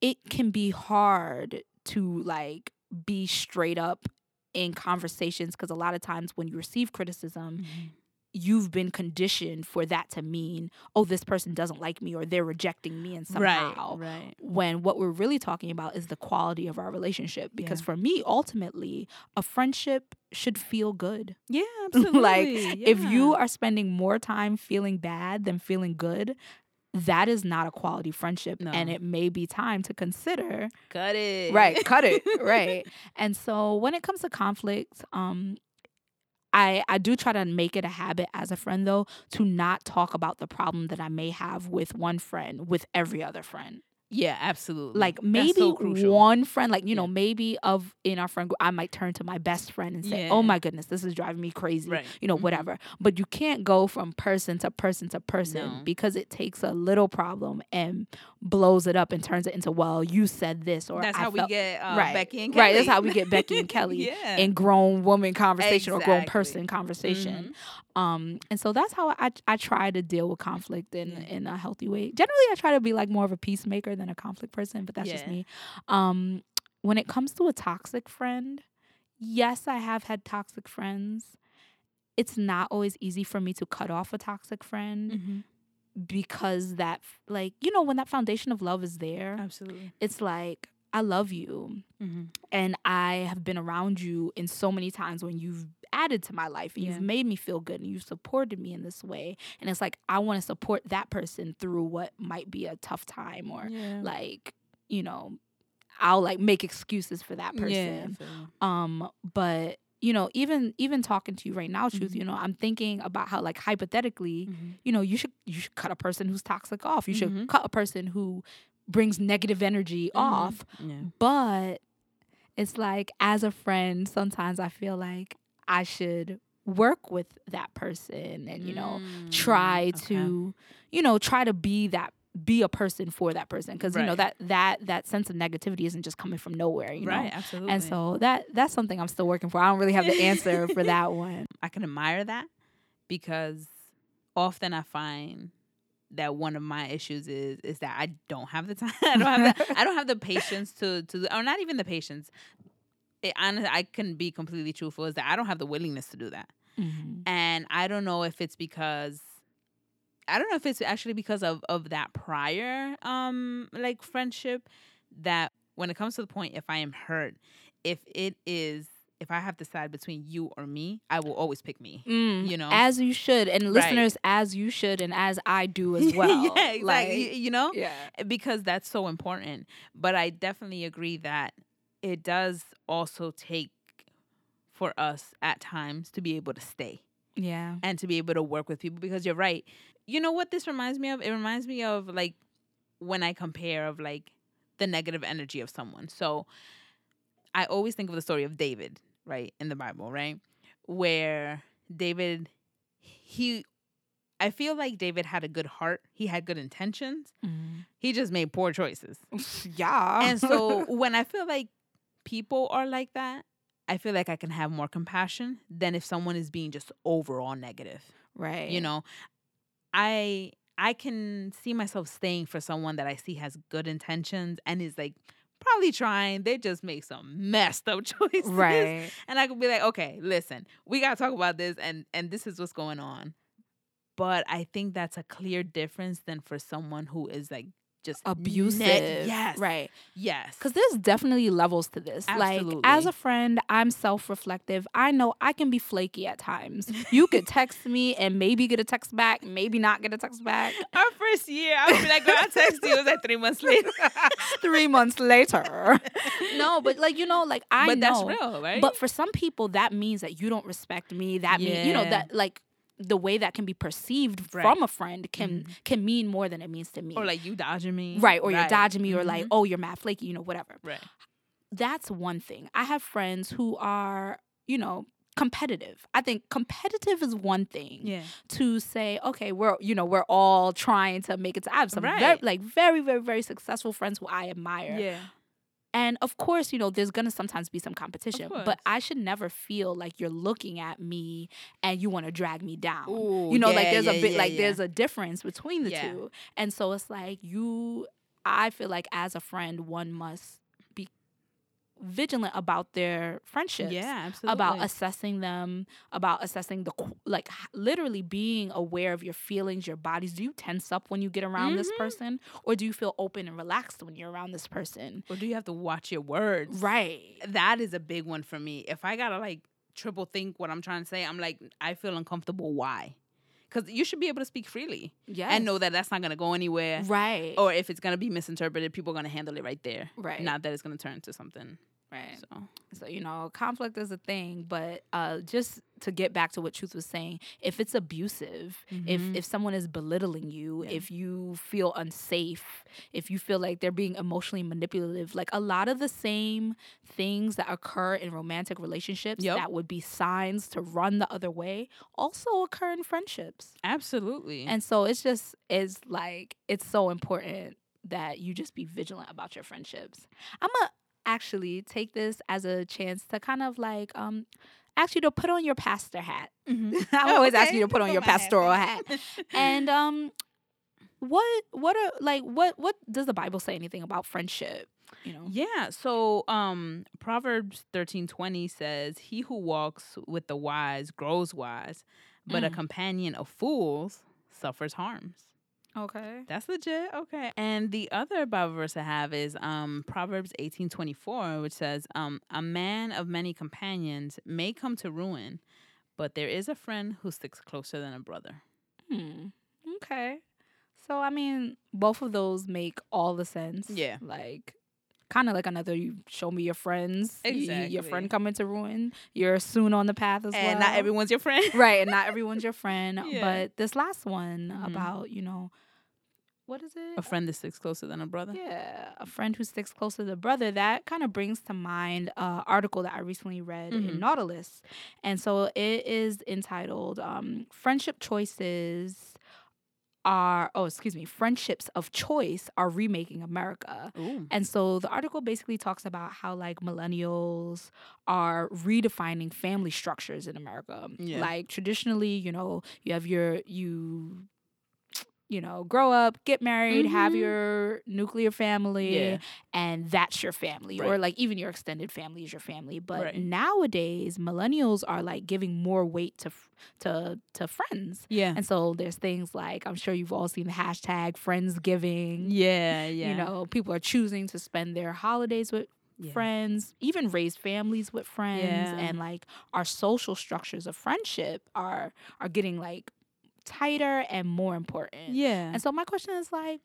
it can be hard to like be straight up in conversations because a lot of times when you receive criticism mm-hmm. You've been conditioned for that to mean oh this person doesn't like me or they're rejecting me and somehow Right. Right. when what we're really talking about is the quality of our relationship because Yeah. for me ultimately a friendship should feel good Yeah. Absolutely. like if you are spending more time feeling bad than feeling good that is not a quality friendship and it may be time to consider cut it. right cut it right and so when it comes to conflict um I, I do try to make it a habit as a friend though to not talk about the problem that I may have with one friend with every other friend. Yeah. Absolutely. Like maybe so one friend, like you know, maybe of in our friend group, I might turn to my best friend and say, Yeah. "Oh my goodness, this is driving me crazy." Right. You know, Mhm. whatever. But you can't go from person to person to person No. because it takes a little problem and blows it up and turns it into, "Well, you said this," or That's I how we get uh, right, Becky and Kelly. right. That's how we get Becky and Kelly yeah. in grown woman conversation or grown person conversation. Mhm. Um, and so that's how I I try to deal with conflict in Yeah. in a healthy way. Generally, I try to be like more of a peacemaker than a conflict person, but that's just me. Um, when it comes to a toxic friend, yes, I have had toxic friends. It's not always easy for me to cut off a toxic friend Mhm. because that, like, you know, when that foundation of love is there, Absolutely. it's like I love you Mm-hmm. and I have been around you in so many times when you've added to my life and Yeah. you've made me feel good and you've supported me in this way. And it's like I want to support that person through what might be a tough time or Yeah. like, you know, I'll like make excuses for that person. You. Um, but you know, even even talking to you right now, truth, Mhm. you know, I'm thinking about how like hypothetically, Mhm. you know, you should you should cut a person who's toxic off. You should Mhm. cut a person who brings negative energy Mhm. off. Yeah. But it's like as a friend, sometimes I feel like I should work with that person and you know try Mm, okay. to you know try to be that be a person for that person because you know that that that sense of negativity isn't just coming from nowhere you right, know absolutely. and so that that's something I'm still working for. I don't really have the answer for that one. I can admire that because often I find that one of my issues is is that I don't have the time. I don't have the, I don't have the patience to to or not even the patience. It, honestly, I can be completely truthful is that I don't have the willingness to do that. Mhm. and I don't know if it's because I don't know if it's actually because of of that prior um like friendship that when it comes to the point if I am hurt if it is if I have to decide between you or me I will always pick me Mm, you know? as you should, and Right. listeners, as you should, and as I do as well. yeah exactly Like, you know yeah, because that's so important but I definitely agree that it does also take for us at times to be able to stay yeah, and to be able to work with people because you're right. You know what this reminds me of? It reminds me of like when I compare of like the negative energy of someone. So I always think of the story of David, right, in the Bible, right? Where David he I feel like David had a good heart. He had good intentions. Mhm. He just made poor choices. yeah. And so when I feel like people are like that, I feel like I can have more compassion than if someone is being just overall negative. right, You know, I I can see myself staying for someone that I see has good intentions and is like probably trying. They just make some messed up choices. right, And I could be like, okay, listen, we gotta talk about this and and this is what's going on. But I think that's a clear difference than for someone who is like just abusive. ne- yes. right. Yes. Because there's definitely levels to this. Like, as a friend, I'm self reflective. I know I can be flaky at times. You could text me and maybe get a text back, maybe not get a text back. Our first year, I would be like, girl, I text you. It was like three months later. Three months later. no, but like, you know, like I but know. that's real, right? But for some people, that means that you don't respect me. That means, you know, that like the way that can be perceived Right. from a friend can Mhm. can mean more than it means to me. or like you dodging me. right, or you're dodging me, or like, Mhm. oh, you're mad flaky, you know, whatever. Right. that's one thing. I have friends who are, you know, competitive. I think competitive is one thing Yeah. to say, okay, we're, you know, we're all trying to make it to I have some very, like very, very, very successful friends who I admire. Yeah. And of course, you know, there's gonna sometimes be some competition, but I should never feel like you're looking at me and you want to drag me down. Ooh, you know, like there's yeah, a bit yeah, like yeah. there's a difference between the Yeah. two. And so it's like you I feel like as a friend one must vigilant about their friendships. Yeah, absolutely. About assessing them, about assessing the like literally being aware of your feelings, your bodies. Do you tense up when you get around this Mhm. person, or do you feel open and relaxed when you're around this person? or do you have to watch your words? Right. That is a big one for me. If I gotta like triple think what I'm trying to say, I'm like, I feel uncomfortable. Why? Because you should be able to speak freely Yeah. and know that that's not gonna go anywhere. Right. Or if it's gonna be misinterpreted, people are gonna handle it right there. Right. Not that it's gonna turn into something. Right. So So, you know, conflict is a thing, but uh, just to get back to what Truth was saying, if it's abusive, if Mhm. if someone is belittling you, Yeah. if you feel unsafe, if you feel like they're being emotionally manipulative, like a lot of the same things that occur in romantic relationships Yep. that would be signs to run the other way also occur in friendships. absolutely. And so it's just it's like it's so important that you just be vigilant about your friendships. I'm gonna actually take this as a chance to kind of like um ask you to put on your pastor hat. Mhm. I'm Oh, always okay. you to put on your my hat pastoral hat. And um what what are like what what does the Bible say anything about friendship? You know? Yeah. So um Proverbs thirteen twenty says, He who walks with the wise grows wise, but a Mm. companion of fools suffers harms. Okay. That's legit. Okay. And the other Bible verse I have is um Proverbs eighteen twenty four, which says, um, a man of many companions may come to ruin, but there is a friend who sticks closer than a brother. Hmm. Okay. So I mean, both of those make all the sense. Yeah. Like kind of like another you show me your friends. Y- y- your friend coming to ruin. You're soon on the path as and well. not everyone's your friend. right, and not everyone's your friend. Yeah. But this last one Mhm. about, you know, what is it? a friend that sticks closer than a brother. Yeah, a friend who sticks closer than a brother. That kind of brings to mind an article that I recently read Mhm. in Nautilus. And so it is entitled um, Friendship Choices Are, oh, excuse me, Friendships of Choice Are Remaking America. Ooh. And so the article basically talks about how like millennials are redefining family structures in America. Yeah. Like traditionally, you know, you have your you you know, grow up, get married, have Mhm. your nuclear family, Yeah. and that's your family. Or like even your extended family is your family. But Right. nowadays, millennials are like giving more weight to to to friends. Yeah. And so there's things like I'm sure you've all seen the hashtag Friendsgiving Yeah. Yeah. you know people are choosing to spend their holidays with Yeah. friends even raise families with friends Yeah. and like our social structures of friendship are are getting like tighter and more important Yeah. and so my question is like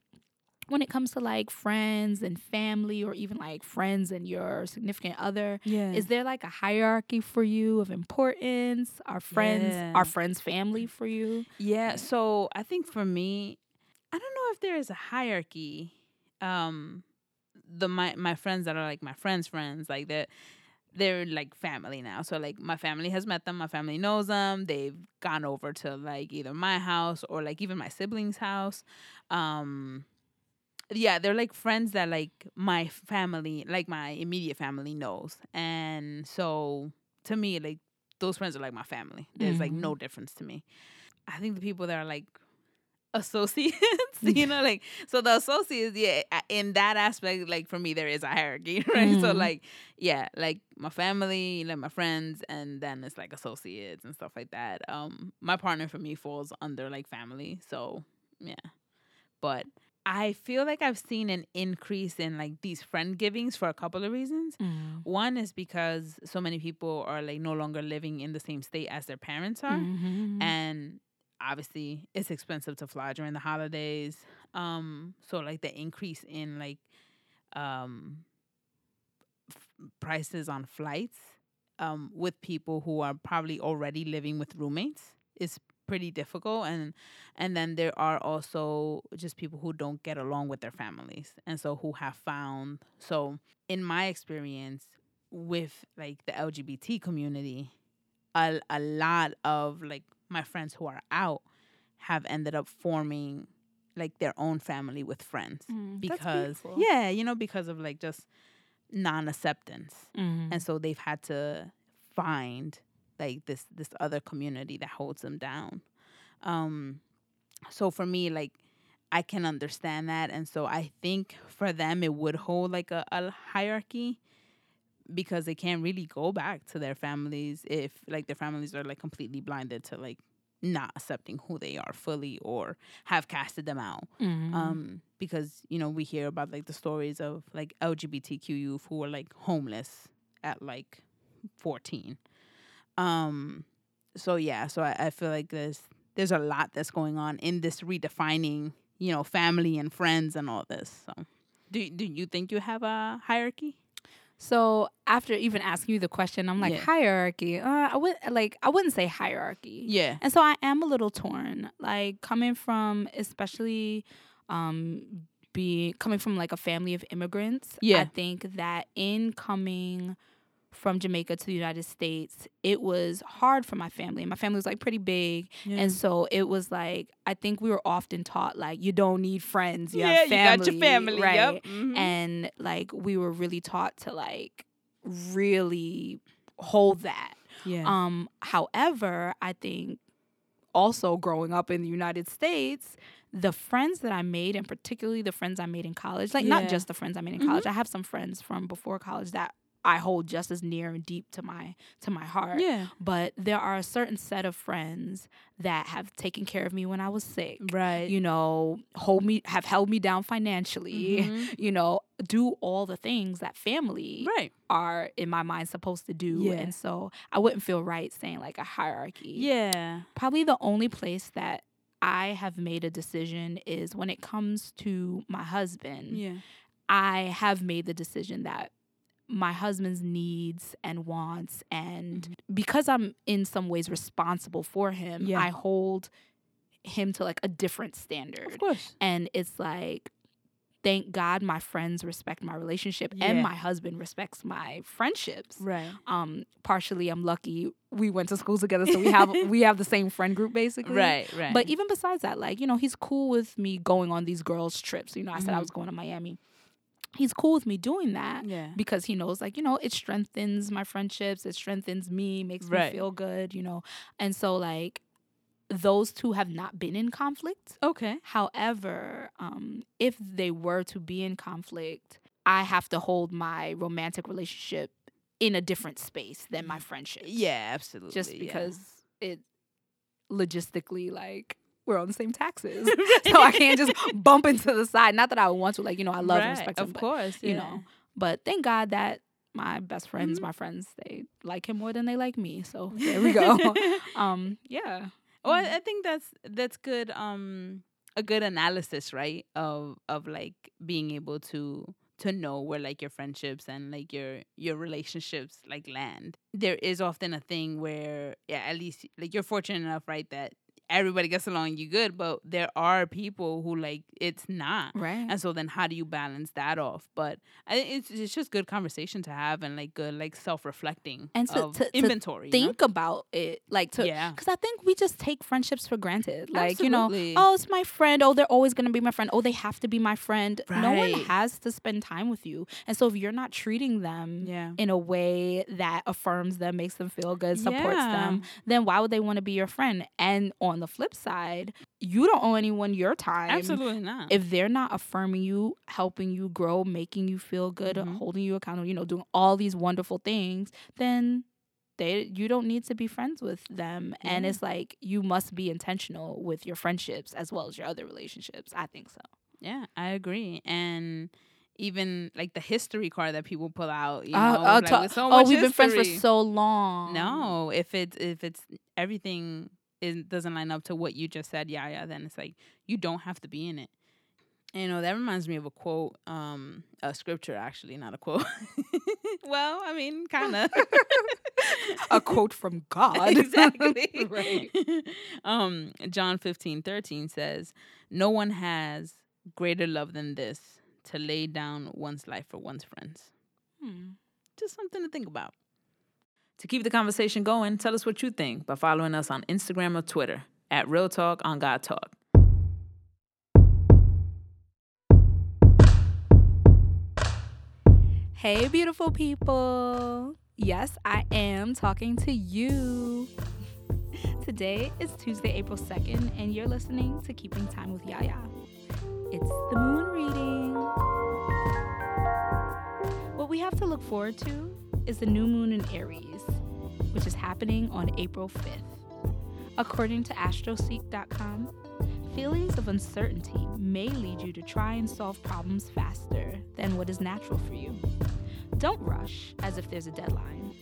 when it comes to like friends and family or even like friends and your significant other yeah. is there like a hierarchy for you of importance are friends Yeah. are friends family for you Yeah, so I think for me, I don't know if there is a hierarchy. Um the my my friends that are like my friends' friends, like they're they're like family now. So like my family has met them, my family knows them. They've gone over to like either my house or like even my siblings' house. Um yeah, they're like friends that like my family, like my immediate family knows. And so to me, like those friends are like my family. There's like Mhm. no difference to me. I think the people that are like associates, you know, like so the associates, yeah, in that aspect, like for me, there is a hierarchy, right? So Mhm. like, yeah, like my family, like my friends, and then it's like associates and stuff like that. Um, my partner for me falls under like family, so yeah, but. I feel like I've seen an increase in like these friend givings for a couple of reasons. One is because so many people are like no longer living in the same state as their parents are Mhm. and obviously it's expensive to fly during the holidays um so like the increase in like um f- prices on flights um with people who are probably already living with roommates is pretty difficult and and then there are also just people who don't get along with their families and so who have found so in my experience with like the LGBT community a, a lot of like my friends who are out have ended up forming like their own family with friends Mm, because yeah you know because of like just non-acceptance. Mhm. and so they've had to find like this this other community that holds them down. Um so for me like i can understand that. And so i think for them it would hold like a, a hierarchy because they can't really go back to their families if like their families are like completely blinded to like not accepting who they are fully or have casted them out. Mhm. um because you know we hear about like the stories of like lgbtq youth who are like homeless at like 14 um so yeah so I, I feel like there's there's a lot that's going on in this redefining you know family and friends and all this so. Do, do you think you have a hierarchy So after even asking you the question, I'm like Yeah. hierarchy. Uh, I would like I wouldn't say hierarchy. yeah And so I am a little torn. Like coming from especially um being coming from like a family of immigrants. Yeah. I think that in coming from Jamaica to the United States, it was hard for my family. And my family was like pretty big. And so it was like I think we were often taught like you don't need friends. You yeah have you family, got your family right? yep mhm. and like we were really taught to like really hold that yeah um however i think also growing up in the united states the friends that i made and particularly the friends i made in college like Yeah. not just the friends i made in college i have some friends from before college that I hold just as near and deep to my to my heart. Yeah. But there are a certain set of friends that have taken care of me when I was sick. Right. You know, hold me have held me down financially. Mhm. You know, do all the things that family Right. are in my mind supposed to do. Yeah. And so I wouldn't feel right saying like a hierarchy. Yeah. Probably the only place that I have made a decision is when it comes to my husband. Yeah. I have made the decision that my husband's needs and wants and because I'm in some ways responsible for him, Yeah. I hold him to like a different standard. Of course. And it's like thank God my friends respect my relationship Yeah. and my husband respects my friendships. Right. Um partially I'm lucky we went to school together so we have we have the same friend group basically. Right. Right. But even besides that, like, you know, he's cool with me going on these girls' trips. You know, I said I Mhm. was going to Miami. He's cool with me doing that yeah. because he knows, like, you know, it strengthens my friendships, it strengthens me, makes Right. me feel good, you know. And so, like, those two have not been in conflict. Okay. However, um, if they were to be in conflict, I have to hold my romantic relationship in a different space than my friendship Yeah. Absolutely. just yeah. because it logistically like we're on the same taxes so i can't just bump into the side not that i would want to like you know i love and Right, respect Of but, course. you know but thank god that my best friends Mhm. my friends they like him more than they like me so there we go um yeah Well. I I think that's that's good. Um, a good analysis, right? Of of like being able to to know where like your friendships and like your your relationships like land. There is often a thing where, yeah, at least like you're fortunate enough, right, that everybody gets along, you good. But there are people who like it's not. right And so then how do you balance that off? But I think it's it's just good conversation to have and like good like self reflecting And to- to- to inventory. know? think about it like to yeah. because i think we just take friendships for granted like you know oh, it's my friend. Oh, they're always going to be my friend. Oh, they have to be my friend. No one has to spend time with you. And so if you're not treating them Yeah. in a way that affirms them, makes them feel good, supports Yeah. them, then why would they want to be your friend? And on the flip side, you don't owe anyone your time. Absolutely not. If they're not affirming you, helping you grow, making you feel good, Mhm. holding you accountable, you know, doing all these wonderful things, then they you don't need to be friends with them. And it's like you must be intentional with your friendships as well as your other relationships. I think so. yeah, I agree. And even like the history card that people pull out, you Oh, know, oh, like, with so oh, we've been friends for so long. No, if it's if it's everything is doesn't line up to what you just said, yeah, yeah, then it's like you don't have to be in it. And, you know, that reminds me of a quote, um, a scripture actually, not a quote. well, I mean, kind of. a quote from God. exactly. right. um, John 15, 13 says, No one has greater love than this to lay down one's life for one's friends. Hmm. Just something to think about. To keep the conversation going, tell us what you think by following us on Instagram or Twitter at Real Talk on God Talk. Hey, beautiful people. Yes, I am talking to you. Today is Tuesday, April 2nd, and you're listening to Keeping Time with Yaya. It's the moon reading. What we have to look forward to is the new moon in Aries, which is happening on April 5th. According to astroseek.com, feelings of uncertainty may lead you to try and solve problems faster than what is natural for you. Don't rush as if there's a deadline.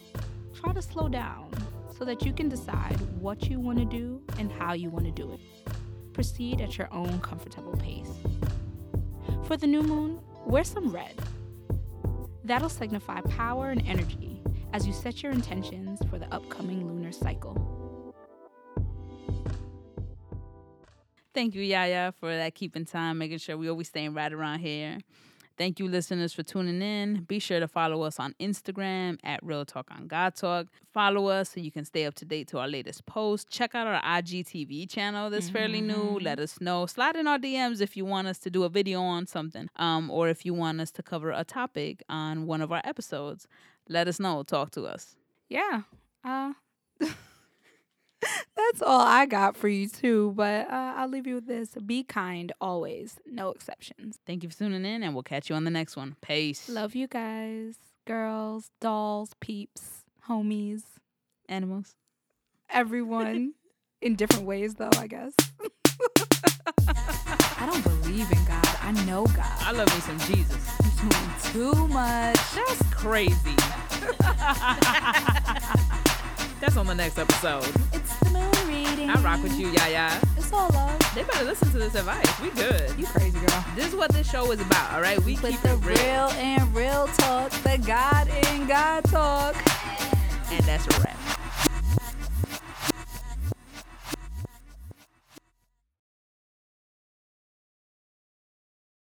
Try to slow down so that you can decide what you want to do and how you want to do it. Proceed at your own comfortable pace. For the new moon, wear some red. That'll signify power and energy as you set your intentions for the upcoming lunar cycle. Thank you, Yaya, for that keeping time, making sure we always staying right around here. Thank you, listeners, for tuning in. Be sure to follow us on Instagram at Real Talk on God Talk. Follow us so you can stay up to date to our latest posts. Check out our IGTV channel that's fairly new. Let us know. Slide in our DMs if you want us to do a video on something, um, or if you want us to cover a topic on one of our episodes. Let us know. Talk to us. Yeah. Uh That's all I got for you too, but uh, I'll leave you with this. Be kind always, no exceptions. Thank you for tuning in, and we'll catch you on the next one. Peace. Love you guys. girls, dolls, peeps, homies, Animals. everyone in different ways, though, I guess. I don't believe in God. I know God. I love me some Jesus. You're doing too much. That's crazy. That's on the next episode. It's the moon reading. I rock with you, Yaya. It's all love. They better listen to this advice. We good. You crazy girl. This is what this show is about, all right? We With keep the real. real and real talk, the God in God talk. And that's wrap.